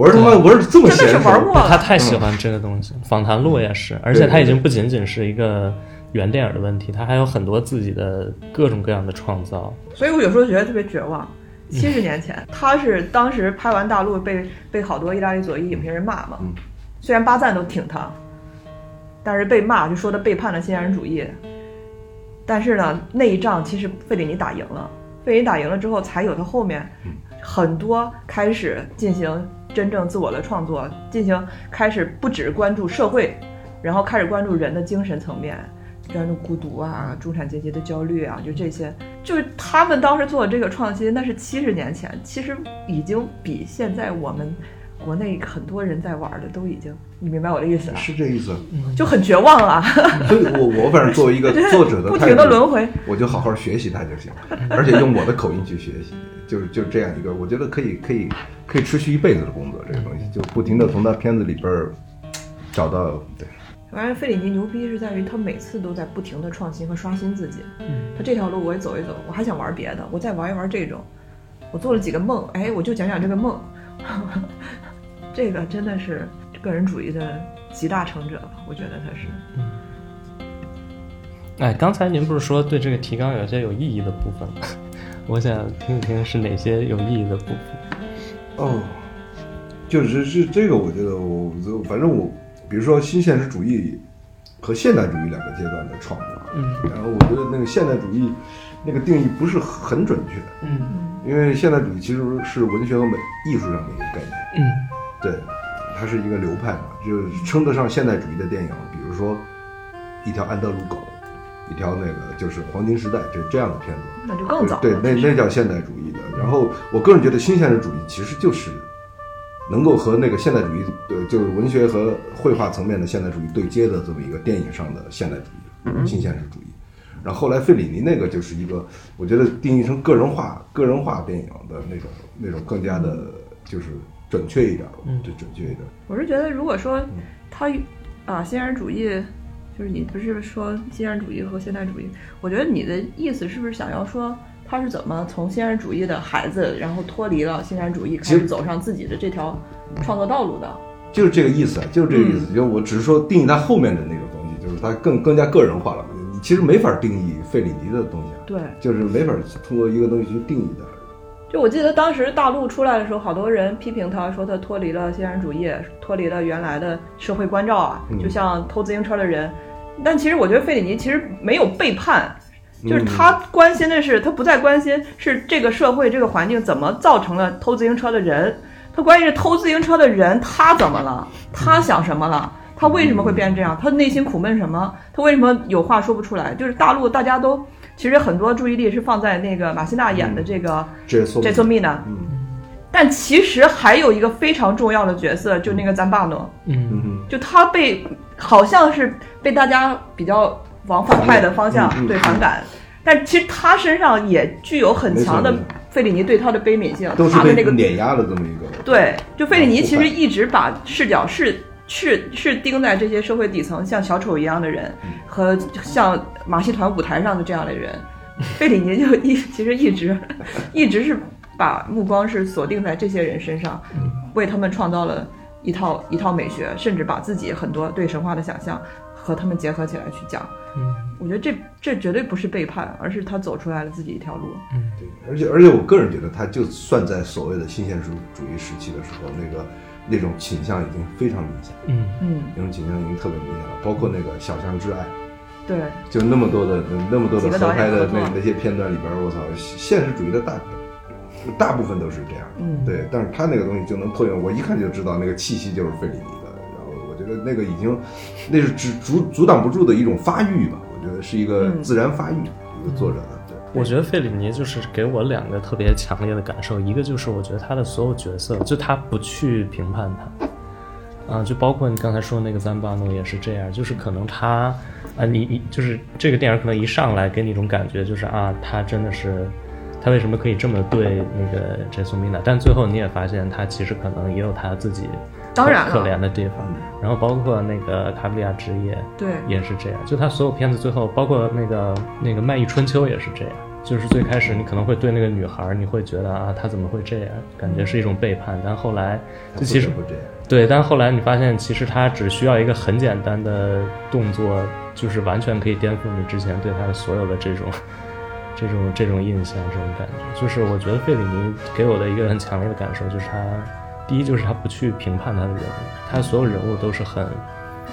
我是他妈我是这么真的是玩过他太喜欢这个东西，访谈录也是，而且他已经不仅仅是一个原电影的问题，他还有很多自己的各种各样的创造。所以我有时候觉得特别绝望。七十年前，他是当时拍完大陆被被好多意大利左翼影评人骂嘛，嗯。虽然巴赞都挺他，但是被骂就说他背叛了新安人主义。但是呢，那一仗其实费里尼打赢了，费里尼打赢了之后，才有他后面很多开始进行真正自我的创作，进行开始不只关注社会，然后开始关注人的精神层面，关注孤独啊、中产阶级的焦虑啊，就这些，就是他们当时做的这个创新，那是七十年前，其实已经比现在我们国内很多人在玩的都已经，你明白我的意思吧？是这意思。就很绝望啊，所以我我反正作为一个 <laughs> 作者的不停的轮回。我就好好学习它就行，而且用我的口音去学习，就是就这样一个，我觉得可以可以可以持续一辈子的工作，这个东西就不停的从他片子里边儿找到对。反正费里尼牛逼是在于他每次都在不停的创新和刷新自己。嗯，他这条路我也走一走，我还想玩别的，我再玩一玩这种。我做了几个梦，哎，我就讲讲这个梦。这个真的是个人主义的集大成者吧？我觉得他是。哎，刚才您不是说对这个提纲有些有意义的部分吗？<laughs> 我想听一听是哪些有意义的部分。哦，就是是这个，我觉得我就反正我，比如说新现实主义和现代主义两个阶段的创作，嗯然后我觉得那个现代主义那个定义不是很准确，嗯因为现代主义其实是文学和美艺术上的一个概念，嗯对，它是一个流派嘛，就是称得上现代主义的电影，比如说一条安德鲁狗，一条那个就是黄金时代这这样的片子，那就更早了。对，那那叫现代主义的。然后我个人觉得新现实主义其实就是能够和那个现代主义，呃，就是文学和绘画层面的现代主义对接的这么一个电影上的现代主义，新现实主义。然后后来费里尼那个就是一个，我觉得定义成个人化、个人化电影的那种那种更加的，就是准确一点，嗯对，准确一点。我是觉得，如果说他啊，新现实主义，就是你不是说新现实主义和现代主义？我觉得你的意思是不是想要说他是怎么从新现实主义的孩子，然后脱离了新现实主义，开始走上自己的这条创作道路的？就是这个意思，啊，就是这个意思。就我只是说定义他后面的那个东西，就是他更更加个人化了。你其实没法定义费里尼的东西啊，对，就是没法通过一个东西去定义的。就我记得当时大陆出来的时候，好多人批评他说他脱离了现实主义，脱离了原来的社会关照啊，嗯就像偷自行车的人。但其实我觉得费里尼其实没有背叛，就是他关心的是他不再关心是这个社会这个环境怎么造成了偷自行车的人，他关心是偷自行车的人他怎么了，他想什么了。他为什么会变成这样？他内心苦闷什么？他为什么有话说不出来？就是大陆大家都其实很多注意力是放在那个马辛娜演的这个这说这座蜜呢，嗯。但其实还有一个非常重要的角色，就那个赞巴诺，嗯。嗯哼，就他被好像是被大家比较往反派的方向嗯嗯对反感，但其实他身上也具有很强的费里尼对他的悲悯性，都是被他的那个碾压的这么一个。对，就费里尼其实一直把视角是是是盯在这些社会底层，像小丑一样的人嗯和像马戏团舞台上的这样的人，费里尼就一其实一直 <laughs> 一直是把目光是锁定在这些人身上，为他们创造了一套一套美学，甚至把自己很多对神话的想象和他们结合起来去讲。嗯我觉得这这绝对不是背叛，而是他走出来了自己一条路。嗯对，而且而且我个人觉得，他就算在所谓的新现实主义时期的时候，那个那种倾向已经非常明显，嗯嗯，那种倾向已经特别明显了。包括那个《小巷之爱》，对，就那么多的那么多的合拍的那那些片段里边，我操，现实主义的大大部分都是这样。嗯，对，但是他那个东西就能破用，我一看就知道那个气息就是费里尼的。然后我觉得那个已经，那是只阻阻挡不住的一种发育吧。我觉得是一个嗯自然发育，一个作者的。我觉得费里尼就是给我两个特别强烈的感受，一个就是我觉得他的所有角色，就他不去评判他，啊，就包括你刚才说那个赞巴诺也是这样，就是可能他，啊，你你就是这个电影可能一上来给你一种感觉，就是啊，他真的是，他为什么可以这么对那个杰苏米娜？但最后你也发现他其实可能也有他自己当然了可怜的地方，然后包括那个卡布里亚之夜，对，也是这样，就他所有片子最后，包括那个那个《卖艺春秋》也是这样，就是最开始你可能会对那个女孩儿，你会觉得啊，她怎么会这样，感觉是一种背叛，但后来就其实不这样。对，但后来你发现其实她只需要一个很简单的动作，就是完全可以颠覆你之前对她的所有的这种。<laughs> 这种这种印象，这种感觉，就是我觉得费里尼给我的一个很强烈的感受，就是他第一就是他不去评判他的人物，他所有人物都是很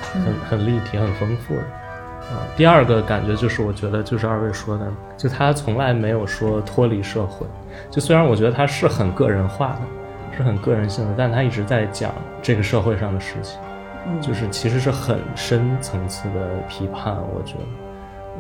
很很立体、很丰富的。啊，第二个感觉就是，我觉得就是二位说的，就他从来没有说脱离社会。就虽然我觉得他是很个人化的，是很个人性的，但他一直在讲这个社会上的事情，嗯就是其实是很深层次的批判。我觉得，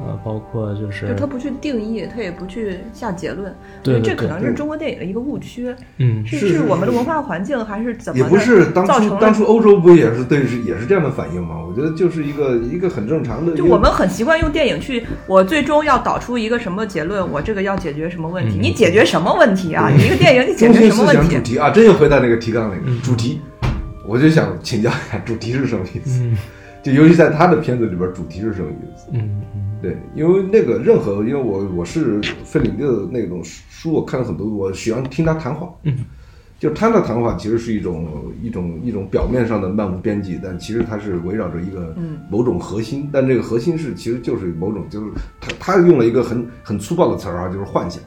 呃，包括就是就他不去定义，他也不去下结论，对这可能是中国电影的一个误区，嗯是是是我们的文化环境还是怎么的？也不是当初当初欧洲不也是对是也是这样的反应吗？我觉得就是一个一个很正常的。就我们很习惯用电影去，我最终要导出一个什么结论，我这个要解决什么问题？嗯你解决什么问题啊？你一个电影你解决 <laughs> 什么问题？主题啊，真又回到那个提纲里了。嗯主题，我就想请教一下，主题是什么意思？嗯就尤其在他的片子里边，主题是什么意思？嗯嗯对，因为那个任何，因为我我是费里尼的那种书，我看了很多，我喜欢听他谈话。嗯，就他的谈话其实是一种一种一种表面上的漫无边际，但其实它是围绕着一个嗯某种核心，但这个核心是其实就是某种就是他他用了一个很很粗暴的词儿啊，就是幻想。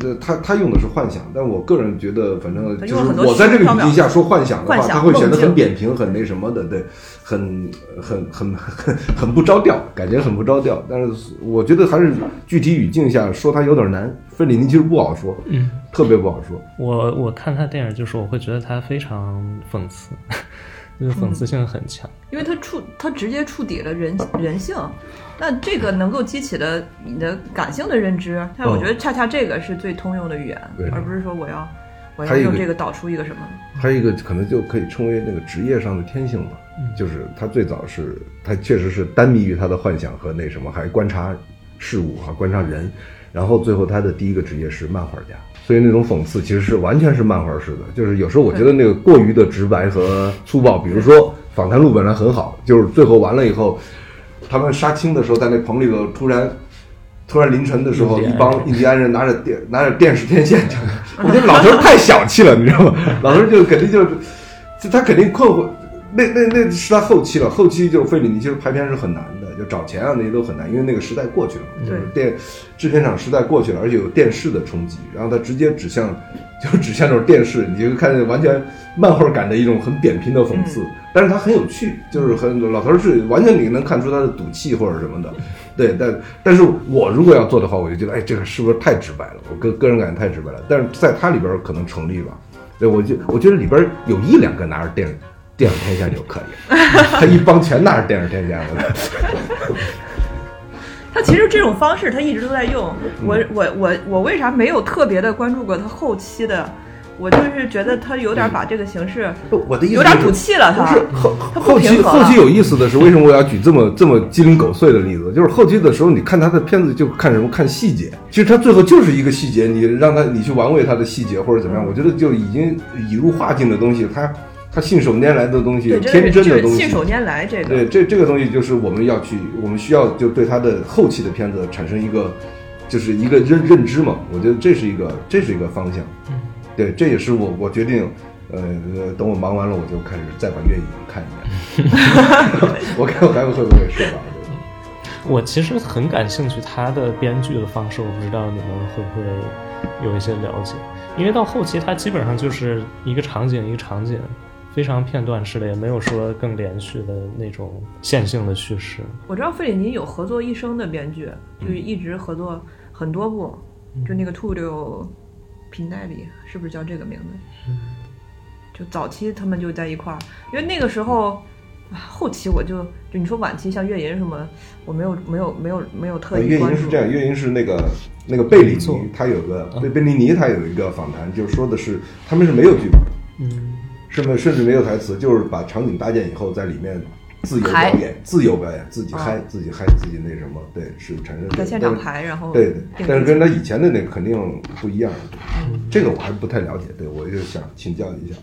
这他他用的是幻想，但我个人觉得，反正就是我在这个语境下说幻想的话，他会显得很扁平、很那什么的，对，很很很很很不着调，感觉很不着调。但是我觉得还是具体语境下说他有点难。费里尼其实不好说，嗯，特别不好说。我我看他电影，就是我会觉得他非常讽刺，就是讽刺性很强。因为它触它直接触底了人人性，那这个能够激起的你的感性的认知，但我觉得恰恰这个是最通用的语言，对。而不是说我要我要用这个导出一个什么。还有一个可能就可以称为那个职业上的天性吧，就是他最早是他确实是耽迷于他的幻想和那什么，还观察事物哈，观察人，然后最后他的第一个职业是漫画家，所以那种讽刺其实是完全是漫画式的，就是有时候我觉得那个过于的直白和粗暴，比如说访谈录本来很好，就是最后完了以后，他们杀青的时候在那棚里头突然。突然凌晨的时候，一帮印第安人拿着电拿着电视天线，我觉得老头太小气了，你知道吗？<laughs> 老头就肯定就是，就他肯定困惑。那那那是他后期了，后期就是费里尼其实拍片是很难的，就找钱啊那些都很难，因为那个时代过去了，就是电制片厂时代过去了，而且有电视的冲击，然后它直接指向，就指向这种电视，你就看见完全漫画感的一种很扁平的讽刺，但是它很有趣，就是很老头儿是完全你能看出他的赌气或者什么的，对，但但是我如果要做的话，我就觉得哎，这个是不是太直白了？我个个人感觉太直白了，但是在它里边儿可能成立吧。对，我就我觉得里边儿有一两个拿着电电影天下就可以了，<laughs> 他一帮全拿着电影天下了。<laughs> 他其实这种方式他一直都在用。我我我我为啥没有特别的关注过他后期的？我就是觉得他有点把这个形式我的意思有点赌气了，他不是后后期后期有意思的是，为什么我要举这么这么鸡零狗碎的例子？就是后期的时候，你看他的片子就看什么看细节，其实他最后就是一个细节，你让他你去玩味他的细节或者怎么样，我觉得就已经已入化境的东西，他他信手拈来的东西，天真的东西，信手拈来这个。对，这这个东西就是我们要去，我们需要就对他的后期的片子产生一个，就是一个认认知嘛。我觉得这是一个，这是一个方向。嗯，对，这也是我我决定，呃，呃等我忙完了，我就开始再把月影看一遍。<laughs> 我看我还会不会睡着？我其实很感兴趣他的编剧的方式，我不知道你们会不会有一些了解。因为到后期，他基本上就是一个场景一个场景，非常片段式的，也没有说更连续的那种线性的叙事。我知道费里尼有合作一生的编剧，就是一直合作很多部，就那个《兔六平代里》是不是叫这个名字？就早期他们就在一块儿，因为那个时候，啊后期我就就你说晚期像月银什么，我没有没有没有没有特意岳意关注。银是这样，岳银是那个那个贝里尼，他有个贝贝利尼，他有一个访谈，就是说的是他们是没有剧本，嗯，甚至甚至没有台词，就是把场景搭建以后，在里面自由表演，自由表演，自己啊嗨，自己嗨，自己那什么，对，是产生在现场排，然后对对，但是跟他以前的那个肯定不一样，嗯这个我还不太了解，对我就想请教一下。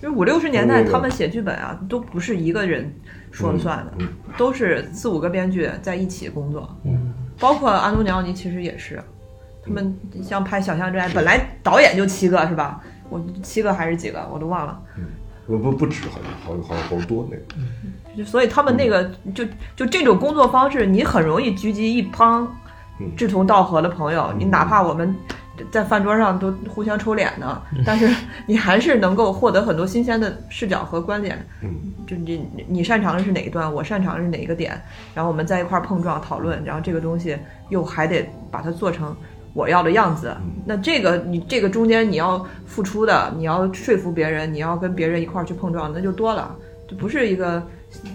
就是五六十年代他们写剧本啊，都不是一个人说了算的，嗯都是四五个编剧在一起工作。嗯，包括安东尼奥尼其实也是，他们像拍《小巷之爱》，本来导演就七个是吧？我七个还是几个我都忘了。嗯不不不止，好像好好好多那个，嗯所以他们那个就就这种工作方式，你很容易聚集一帮嗯志同道合的朋友。你哪怕我们在饭桌上都互相抽脸呢，但是你还是能够获得很多新鲜的视角和观点。嗯，就你你擅长的是哪一段，我擅长的是哪一个点，然后我们在一块儿碰撞讨论，然后这个东西又还得把它做成我要的样子。那这个你这个中间你要付出的，你要说服别人，你要跟别人一块儿去碰撞，那就多了，就不是一个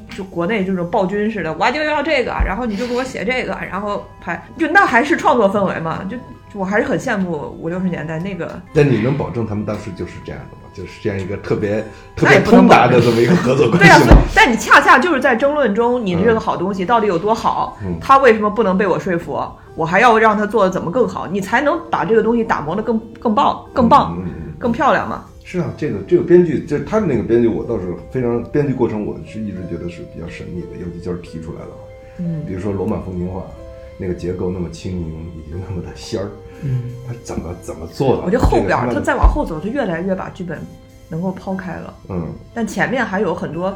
就国内这种暴君似的，我就要这个，然后你就给我写这个，然后拍，就那还是创作氛围嘛，就。就我还是很羡慕五六十年代那个，但你能保证他们当时就是这样的吗？就是这样一个特别特别通达的这么一个合作关系对啊，所以？但你恰恰就是在争论中，你这个好东西到底有多好，嗯他为什么不能被我说服？我还要让他做的怎么更好，你才能把这个东西打磨的更更棒、更棒、更漂亮嘛？是啊，这个这个编剧，就是他的那个编剧，我倒是非常编剧过程，我是一直觉得是比较神秘的，尤其就是提出来了。嗯，比如说《罗马风情画》，那个结构那么轻盈，以及那么的仙儿，嗯，他怎么怎么做的？我觉得后边他这个他再往后走，他越来越把剧本能够抛开了，嗯，但前面还有很多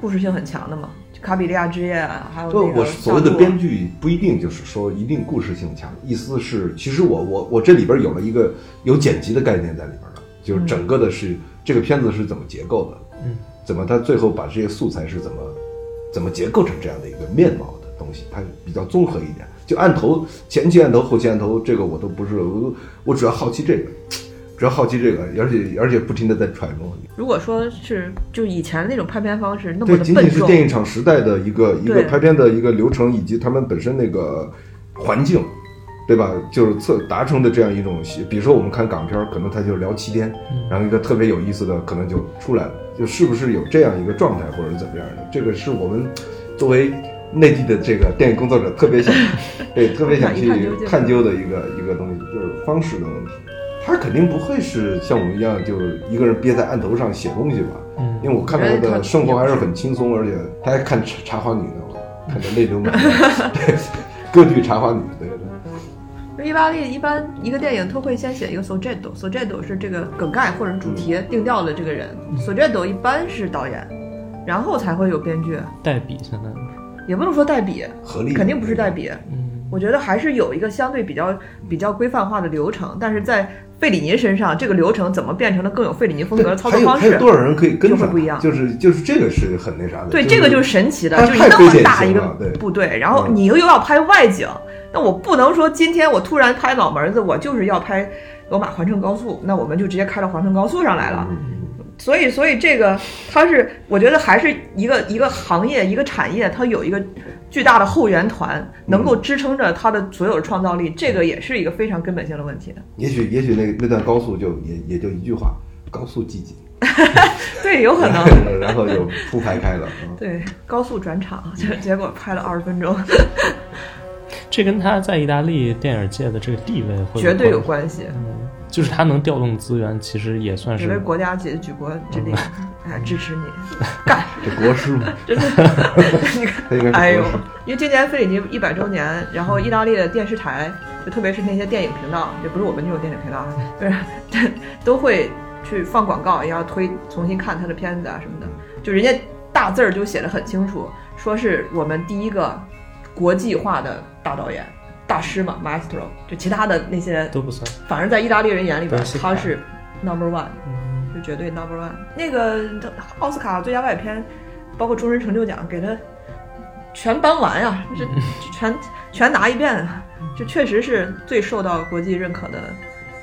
故事性很强的嘛，就卡比利亚之夜啊，还有就那个我所谓的编剧不一定就是说一定故事性强，意思是其实我我我这里边有了一个有剪辑的概念在里边的，就是整个的是、这个片子是怎么结构的，嗯，怎么他最后把这些素材是怎么怎么结构成这样的一个面貌的东西，它比较综合一点。就按头前期按头后期按头这个我都不是我我主要好奇这个。<tsk> 主要好奇这个，而且而且不停的在揣摩。如果说是就以前那种拍片方式那么，仅的笨重，仅是电影厂时代的一个一个拍片的一个流程，以及他们本身那个环境，对吧？就是测达成的这样一种，比如说我们看港片，可能他就聊七天，然后一个特别有意思的可能就出来了，就是不是有这样一个状态，或者是怎么样的？这个是我们作为内地的这个电影工作者特别想，<laughs> 对，特别想去探究的一个一个东西，就是方式的问题。他肯定不会是像我们一样，就是一个人憋在案头上写东西吧？嗯因为我看到他的生活还是很轻松，而且他还看《茶茶花女》呢，我看得泪流满面。对，歌剧《茶花女》，对对对。意大利一般一个电影都会先写一个 soggetto，soggetto 是这个梗概或者主题定调的这个人，soggetto 一般是导演，然后才会有编剧，代笔现在，也不能说代笔，肯定不是代笔。嗯，我觉得还是有一个相对比较比较规范化的流程，但是在费里尼身上，这个流程怎么变成了更有费里尼风格的操作方式？有还有多少人可以跟上？就会不一样就是就是这个是很那啥的。对，就这个就是神奇的，就是那么大一个部队，然后嗯你又要拍外景，那我不能说今天我突然拍脑门子，我就是要拍罗马环城高速，那我们就直接开到环城高速上来了。嗯所以，所以这个它是，我觉得还是一个一个行业一个产业，它有一个巨大的后援团，能够支撑着它的所有的创造力，这个也是一个非常根本性的问题。也许也许那那段高速就也也就一句话，高速寂静，<laughs> 对，有可能。<laughs> 然后就铺排开了。嗯对，高速转场，结结果拍了二十分钟，<laughs> 这跟他在意大利电影界的这个地位会绝对有关关系。嗯，就是他能调动资源，其实也算也为是国家举举国之力，哎，支持你，<laughs> 干！这国师嘛，真的，<laughs> 你看，哎呦因为今年费里尼一百周年，然后意大利的电视台，就特别是那些电影频道，也不是我们这种电影频道啊，就是 <laughs> 都会去放广告，也要推重新看他的片子啊什么的。就人家大字儿就写的很清楚，说是我们第一个国际化的大导演。大师嘛，maestro，就其他的那些都不算。反正在意大利人眼里边是，他是 number one，嗯。是绝对 number one。那个奥斯卡最佳外语片，包括终身成就奖，给他全颁完呀、这这全全拿一遍啊，这确实是最受到国际认可的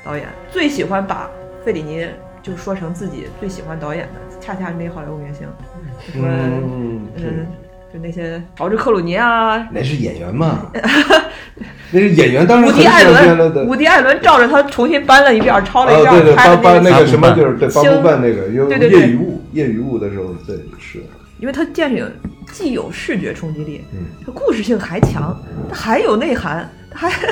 导演。最喜欢把费里尼就说成自己最喜欢导演的，恰恰是那些好莱坞明星，就说嗯，嗯，就那些乔治克鲁尼啊，那是演员嘛，<laughs> 那个演员，当然伍迪·艾伦，伍迪·艾伦照着他重新搬了一遍，抄了一啊，对对，遍，拍的个八八那个什么就是对八星部半那个有对对对。业余物业余物的时候，对是，因为它电影既有视觉冲击力，嗯，它故事性还强，它还有内涵，它还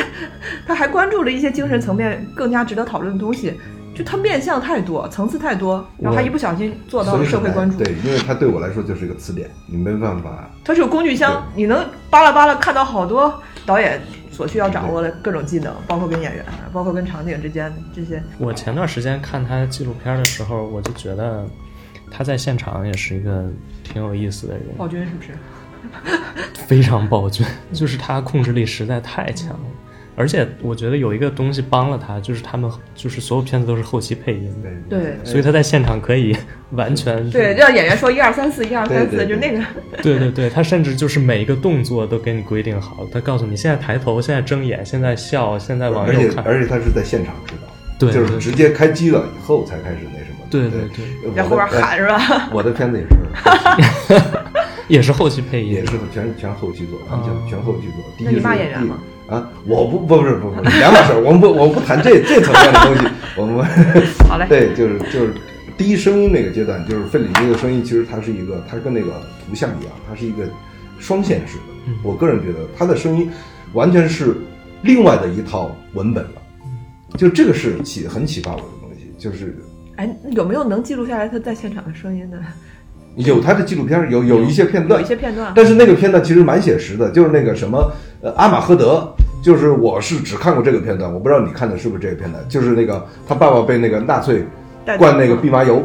它还关注了一些精神层面更加值得讨论的东西，就它面向太多，层次太多，然后还一不小心做到了社会关注。对，因为它对我来说就是一个词典，你没办法。它是有工具箱，你能扒拉扒拉看到好多导演所需要掌握的各种技能，包括跟演员，包括跟场景之间这些。我前段时间看他纪录片的时候，我就觉得他在现场也是一个挺有意思的人，暴君是不是？<laughs> 非常暴君，就是他控制力实在太强了。而且我觉得有一个东西帮了他，就是他们就是所有片子都是后期配音，对对所以他在现场可以 <laughs> 完全对，让演员说一二三四，一二三四，就那个。对对对，他甚至就是每一个动作都给你规定好，他告诉你现在抬头，现在睁眼，现在笑，现在往而且右看，而且他是在现场指导，对对就是直接开机了以后才开始那什么。对对对对在后边喊是吧？哎 <laughs> 我的片子也是，<laughs> 也是后期配音，也是全全后期做，完全哦全后期做。第一那你是骂演员吗？啊，我不不不是不不两码事儿，我们不我们不谈这这层面的东西，我们好嘞，<laughs> 对就是就是第一声音那个阶段，就是费里尼的声音，其实它是一个，它跟那个图像一样，它是一个双线式的。嗯我个人觉得他的声音完全是另外的一套文本了，就这个是启很启发我的东西，就是哎，有没有能记录下来他在现场的声音的？有他的纪录片，有有一些片段，有一些片段，但是那个片段其实蛮写实的，就是那个什么，呃，阿马赫德，就是我是只看过这个片段，我不知道你看的是不是这个片段，就是那个他爸爸被那个纳粹灌那个蓖麻油，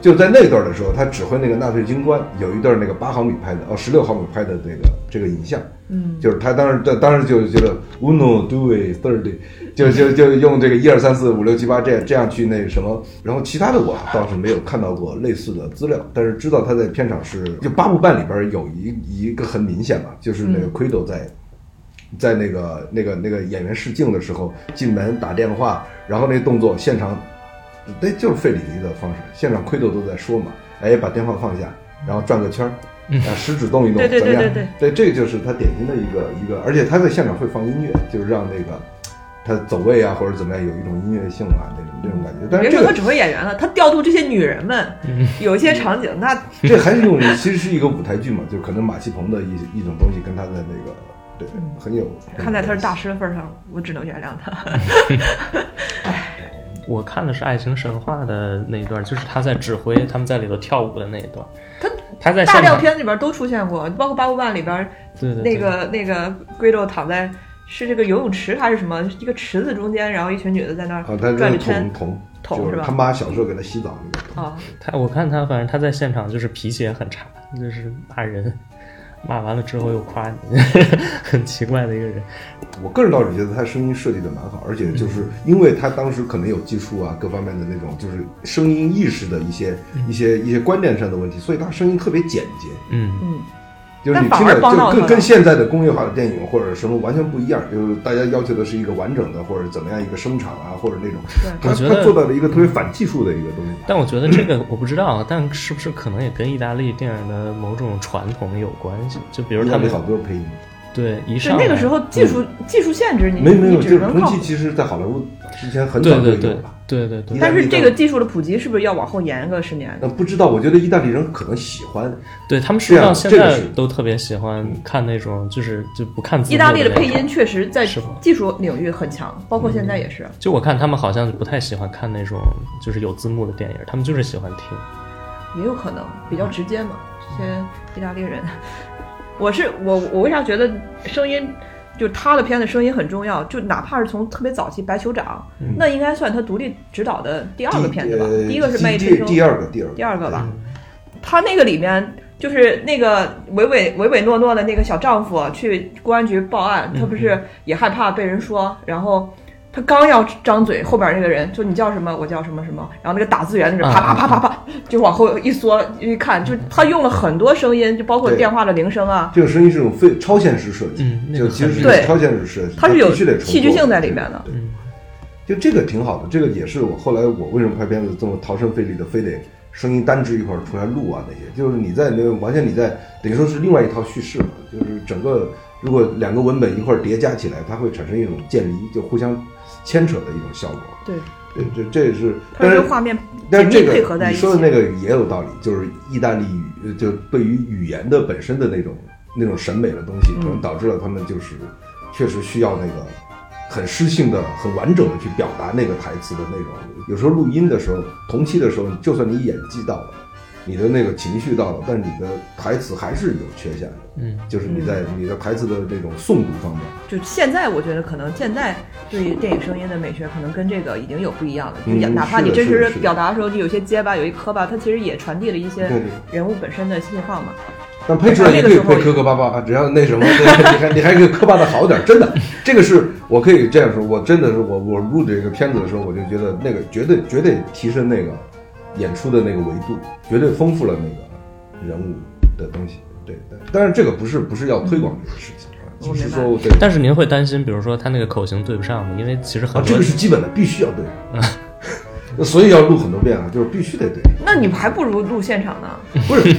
就在那段的时候，他指挥那个纳粹军官，有一段那个八毫米拍的，哦，十六毫米拍的这个这个影像，嗯，就是他当时当当时就觉得 uno due thirty，就就就用这个一二三四五六七八这样这样去那什么，然后其他的我倒是没有看到过类似的资料，但是知道他在片场是就八部半里边有一一个很明显嘛，就是那个嗯 Quido 在。在那个那个那个演员试镜的时候，进门打电话，然后那动作现场那就是费里尼的方式。现场奎斗都在说嘛，哎，把电话放下，然后转个圈儿，啊，食指动一动，对对怎么样？对对对，这个就是他典型的一个一个，而且他在现场会放音乐，就是让那个他走位啊或者怎么样有一种音乐性啊那种那种感觉。但是这个别说他指挥演员了，他调度这些女人们，<laughs> 有一些场景，那 <laughs> 这还是用其实是一个舞台剧嘛，就可能马戏棚的一一种东西跟他的那个对很有。看在他是大师的份儿上，我只能原谅他。<laughs> 我看的是《爱情神话》的那一段，就是他在指挥他们在里头跳舞的那一段。他他在大量，片里边都出现过，包括《八部半》里边对对对那个那个龟豆躺在是这个游泳池还是什么一个池子中间，然后一群女的在那儿啊，他这转着圈桶桶桶吧就是他妈小时候给他洗澡那个桶。啊，他我看他，反正他在现场就是脾气也很差，就是骂人，骂完了之后又夸你，<laughs> 很奇怪的一个人。我个人倒是觉得他声音设计的蛮好，而且就是因为他当时可能有技术啊各方面的那种就是声音意识的一些一些一些观念上的问题，所以他声音特别简洁。嗯，嗯，就是你听着就跟跟现在的工业化的电影或者什么完全不一样，就是大家要求的是一个完整的或者怎么样一个声场啊，或者那种，他我觉得他做到了一个特别反技术的一个东西。但我觉得这个我不知道，但是不是可能也跟意大利电影的某种传统有关系？就比如他们意大利好多配音，对一对上来那个时候技术技术限制，你没没有，你只能靠就是红旗。其实在好莱坞之前很早就有对对对了。对对对但是这个技术的普及是不是要往后延个十年？那不知道，我觉得意大利人可能喜欢，对他们是不是这样到现在都特别喜欢看那种就是就不看字幕意大利的配音确实在技术领域很强，包括现在也是。就我看他们好像不太喜欢看那种就是有字幕的电影，他们就是喜欢听。也有可能比较直接嘛，这些意大利人。我是我我为啥觉得声音就他的片子声音很重要？就哪怕是从特别早期《白酋长》那应该算他独立执导的第二个片子吧？呃第一个是《卖艺第春生》，第二个第二个第二个吧。他那个里面就是那个唯唯唯唯诺诺的那个小丈夫去公安局报案，他不是也害怕被人说，然后他刚要张嘴，后边那个人就你叫什么？我叫什么什么，然后那个打字员那个啪啪啪啪啪就往后一缩一看，就他用了很多声音，就包括电话的铃声啊，这个声音是种非超现实设计，嗯就其实是超现实设计，它是有戏剧性在里面的。对，就这个挺好的，这个也是我后来我为什么拍片子这么逃生费力的，非得声音单支一块儿出来录啊那些，就是你在那个完全你在等于说是另外一套叙事嘛，就是整个如果两个文本一块儿叠加起来，它会产生一种渐离，就互相牵扯的一种效果。对，对，这这也是，但是画面但是这个。你说的那个也有道理，就是意大利语呃就对于语言的本身的那种那种审美的东西，可能导致了他们就是确实需要那个很诗性的、很完整的去表达那个台词的内容。有时候录音的时候，同期的时候，就算你演技到了，你的那个情绪到了，但是你的台词还是有缺陷的。嗯，就是你在你的台词的这种诵读方面，就现在，我觉得可能现在对于电影声音的美学，可能跟这个已经有不一样了。就嗯哪怕你真实表达的时候，就有些结巴，有一磕巴，它其实也传递了一些人物本身的信号嘛。但配出来也可以配磕磕巴巴啊，只要那什么，对你还你还可以磕巴的好点儿，真的，这个是我可以这样说，我真的是我我录这个片子的时候，我就觉得那个绝对绝对提升那个演出的那个维度，绝对丰富了那个人物的东西。对对，但是这个不是不是要推广这个事情啊，我明白只是说对但是您会担心，比如说他那个口型对不上吗？因为其实很啊，多这个是基本的，必须要对，<laughs> 所以要录很多遍啊，就是必须得对。那你还不如录现场呢。不是，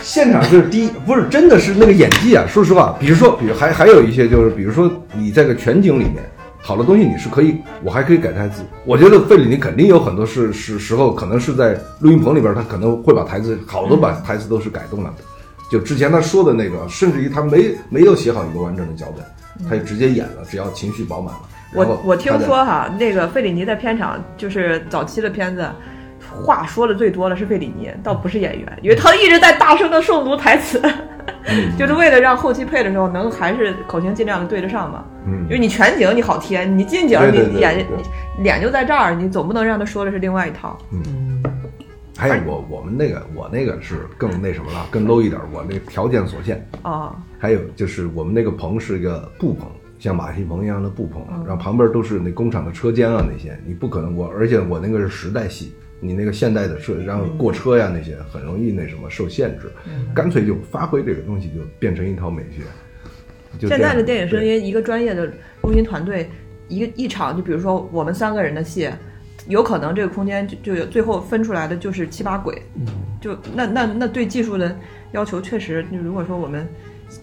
现场就是第一，不是真的是那个演技啊。说实话，比如说，比如还还有一些就是，比如说你在个全景里面，好的东西你是可以，我还可以改台词。我觉得费里尼肯定有很多是是时候，可能是在录音棚里边，他可能会把台词好多把台词都是改动了的。就之前他说的那个，甚至于他没没有写好一个完整的脚本，他就直接演了，只要情绪饱满了。我我听说哈，那个费里尼在片场就是早期的片子，话说的最多的是费里尼，倒不是演员，因为他一直在大声的诵读台词，嗯。<laughs> 就是为了让后期配的时候能还是口型尽量的对得上嘛。嗯。因为你全景你好贴，你近景你眼脸就在这儿，你总不能让他说的是另外一套。嗯。还有我我们那个我那个是更那什么了，更 low 一点，我那条件所限。啊，还有就是我们那个棚是一个布棚，像马戏棚一样的布棚，然后旁边都是那工厂的车间啊那些，你不可能我，而且我那个是时代戏，你那个现代的车，然后过车呀那些很容易那什么受限制，干脆就发挥这个东西就变成一套美学。现在的电影声对音，一个专业的录音团队，一个一场，就比如说我们三个人的戏，有可能这个空间就就有最后分出来的就是七八轨，嗯，就那那那对技术的要求确实，就如果说我们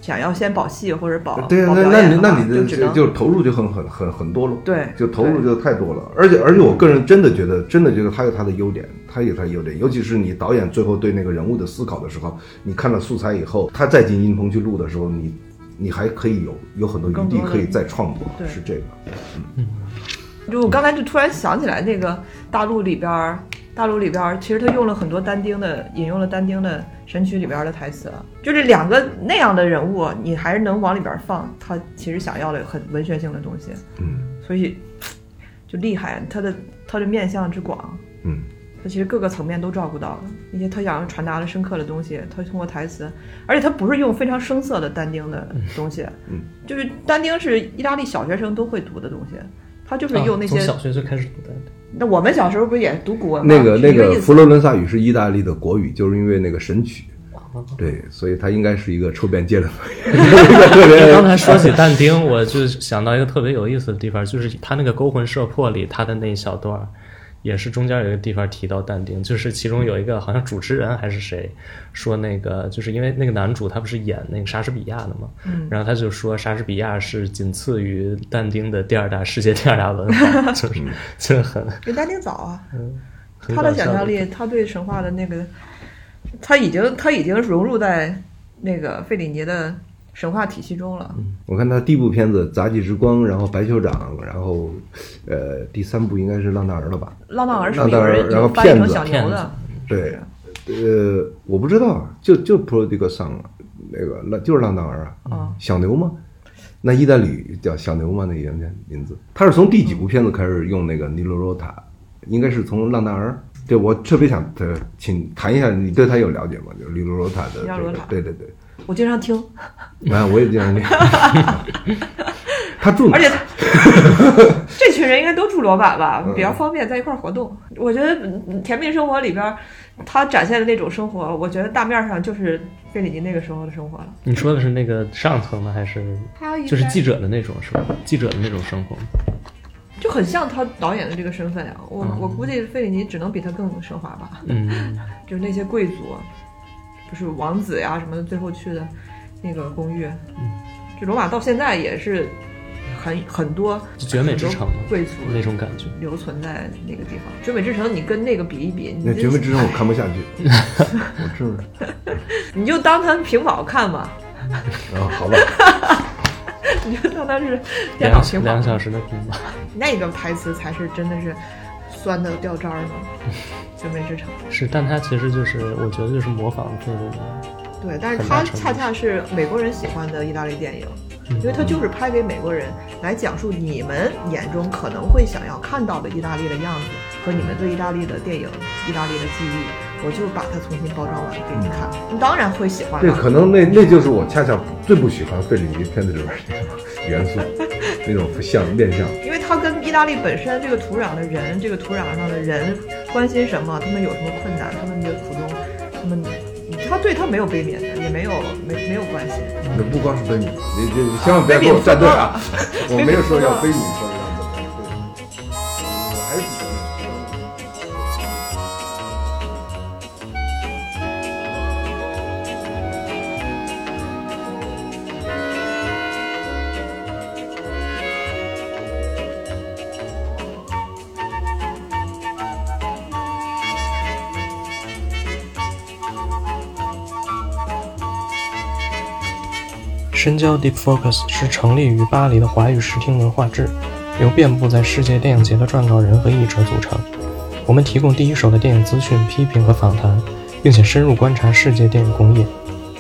想要先保戏或者保对啊，那那你那你的就就投入就很很很很多了。对就投入就太多了，而且而且我个人真的觉得，真的觉得他有他的优点，他有他的优点，尤其是你导演最后对那个人物的思考的时候，你看了素材以后，他再进音棚去录的时候，你你还可以有有很多余地可以再创作，是这个。嗯就我刚才就突然想起来，那个大陆里边儿，大陆里边儿其实他用了很多但丁的，引用了但丁的《神曲》里边儿的台词，就这两个那样的人物，你还是能往里边放他其实想要的很文学性的东西，嗯。所以就厉害，他的他的面向之广，嗯，他其实各个层面都照顾到了一些他想要传达的深刻的东西，他通过台词，而且他不是用非常生涩的但丁的东西，嗯，就是但丁是意大利小学生都会读的东西，他就是啊用那些从小学就开始读的，那我们小时候不是也读古文吗？那个那个佛罗伦萨语是意大利的国语，就是因为那个神曲，哦。对，所以它应该是一个抽边界的一个特别刚才说起但丁，我就想到一个特别有意思的地方，就是他那个《勾魂摄魄》里他的那一小段儿，也是中间有一个地方提到但丁，就是其中有一个好像主持人还是谁说那个，就是因为那个男主他不是演那个莎士比亚的嘛，嗯。然后他就说莎士比亚是仅次于但丁的第二大世界第二大文化，<laughs> 就是就是很比但丁早啊，很他的想象力，他对神话的那个，他已经他已经融入在那个费里尼的神话体系中了。我看他第一部片子《杂技之光》，然后《白酋长》，然后呃第三部应该是《浪大儿》了吧？浪荡儿是浪荡儿然后骗子小牛的，对，呃，我不知道，就就 Prodigal Son 啊那个浪就是浪荡儿啊，嗯小牛吗？那意大利叫小牛吗？那个名名字，他是从第几部片子开始用那个尼罗罗塔？应该是从浪荡儿。对，我特别想呃，请谈一下，你对他有了解吗？就是尼罗罗塔的这个尼罗罗塔，对对对，我经常听，啊，我也经常听。他住？而且这群人应该都住罗马吧，嗯比较方便在一块儿活动。我觉得嗯《甜蜜生活》里边儿，他展现的那种生活，我觉得大面上就是费里尼那个时候的生活了。你说的是那个上层的还是他就是记者的那种是吧？记者的那种生活。就很像他导演的这个身份呀。我、嗯我估计费里尼只能比他更奢华吧，嗯，<laughs> 就是那些贵族，不是王子呀什么的，最后去的那个公寓。嗯，就罗马到现在也是很很多绝美之城贵族那种感觉。留存在那个地方。绝美之城，你跟那个比一比，那绝美之城我看不下去，<laughs> 我真是你就当它屏保看吧，啊，好吧，你就当它是 <laughs> <laughs> 电脑两屏保两个。小时的屏保，那个台词才是真的是酸的掉渣儿呢。绝美之城。是，但它其实就是我觉得就是模仿费里尼。对，但是它恰恰是美国人喜欢的意大利电影，因为它就是拍给美国人来讲述你们眼中可能会想要看到的意大利的样子和你们对意大利的电影、意大利的记忆，我就把它重新包装完给你看，你当然会喜欢对，可能那那就是我恰恰最不喜欢费里尼片子里边那种元素，<laughs> 那种像面相。因为意大利本身这个土壤的人，这个土壤上的人关心什么，他们有什么困难，他们的苦衷，他们，他对他没有悲悯的，也没有没没有关心。那不光是悲悯，你你你千万不要给我站队啊！<laughs> 我没有说要悲悯深交 Deep Focus 是成立于巴黎的华语视听文化志，由遍布在世界电影节的撰稿人和译者组成。我们提供第一手的电影资讯、批评和访谈，并且深入观察世界电影工业。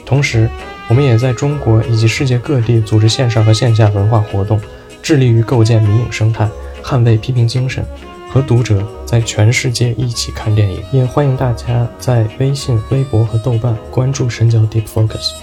同时，我们也在中国以及世界各地组织线上和线下文化活动，致力于构建迷影生态，捍卫批评精神，和读者在全世界一起看电影。也欢迎大家在微信、微博和豆瓣关注深交 Deep Focus。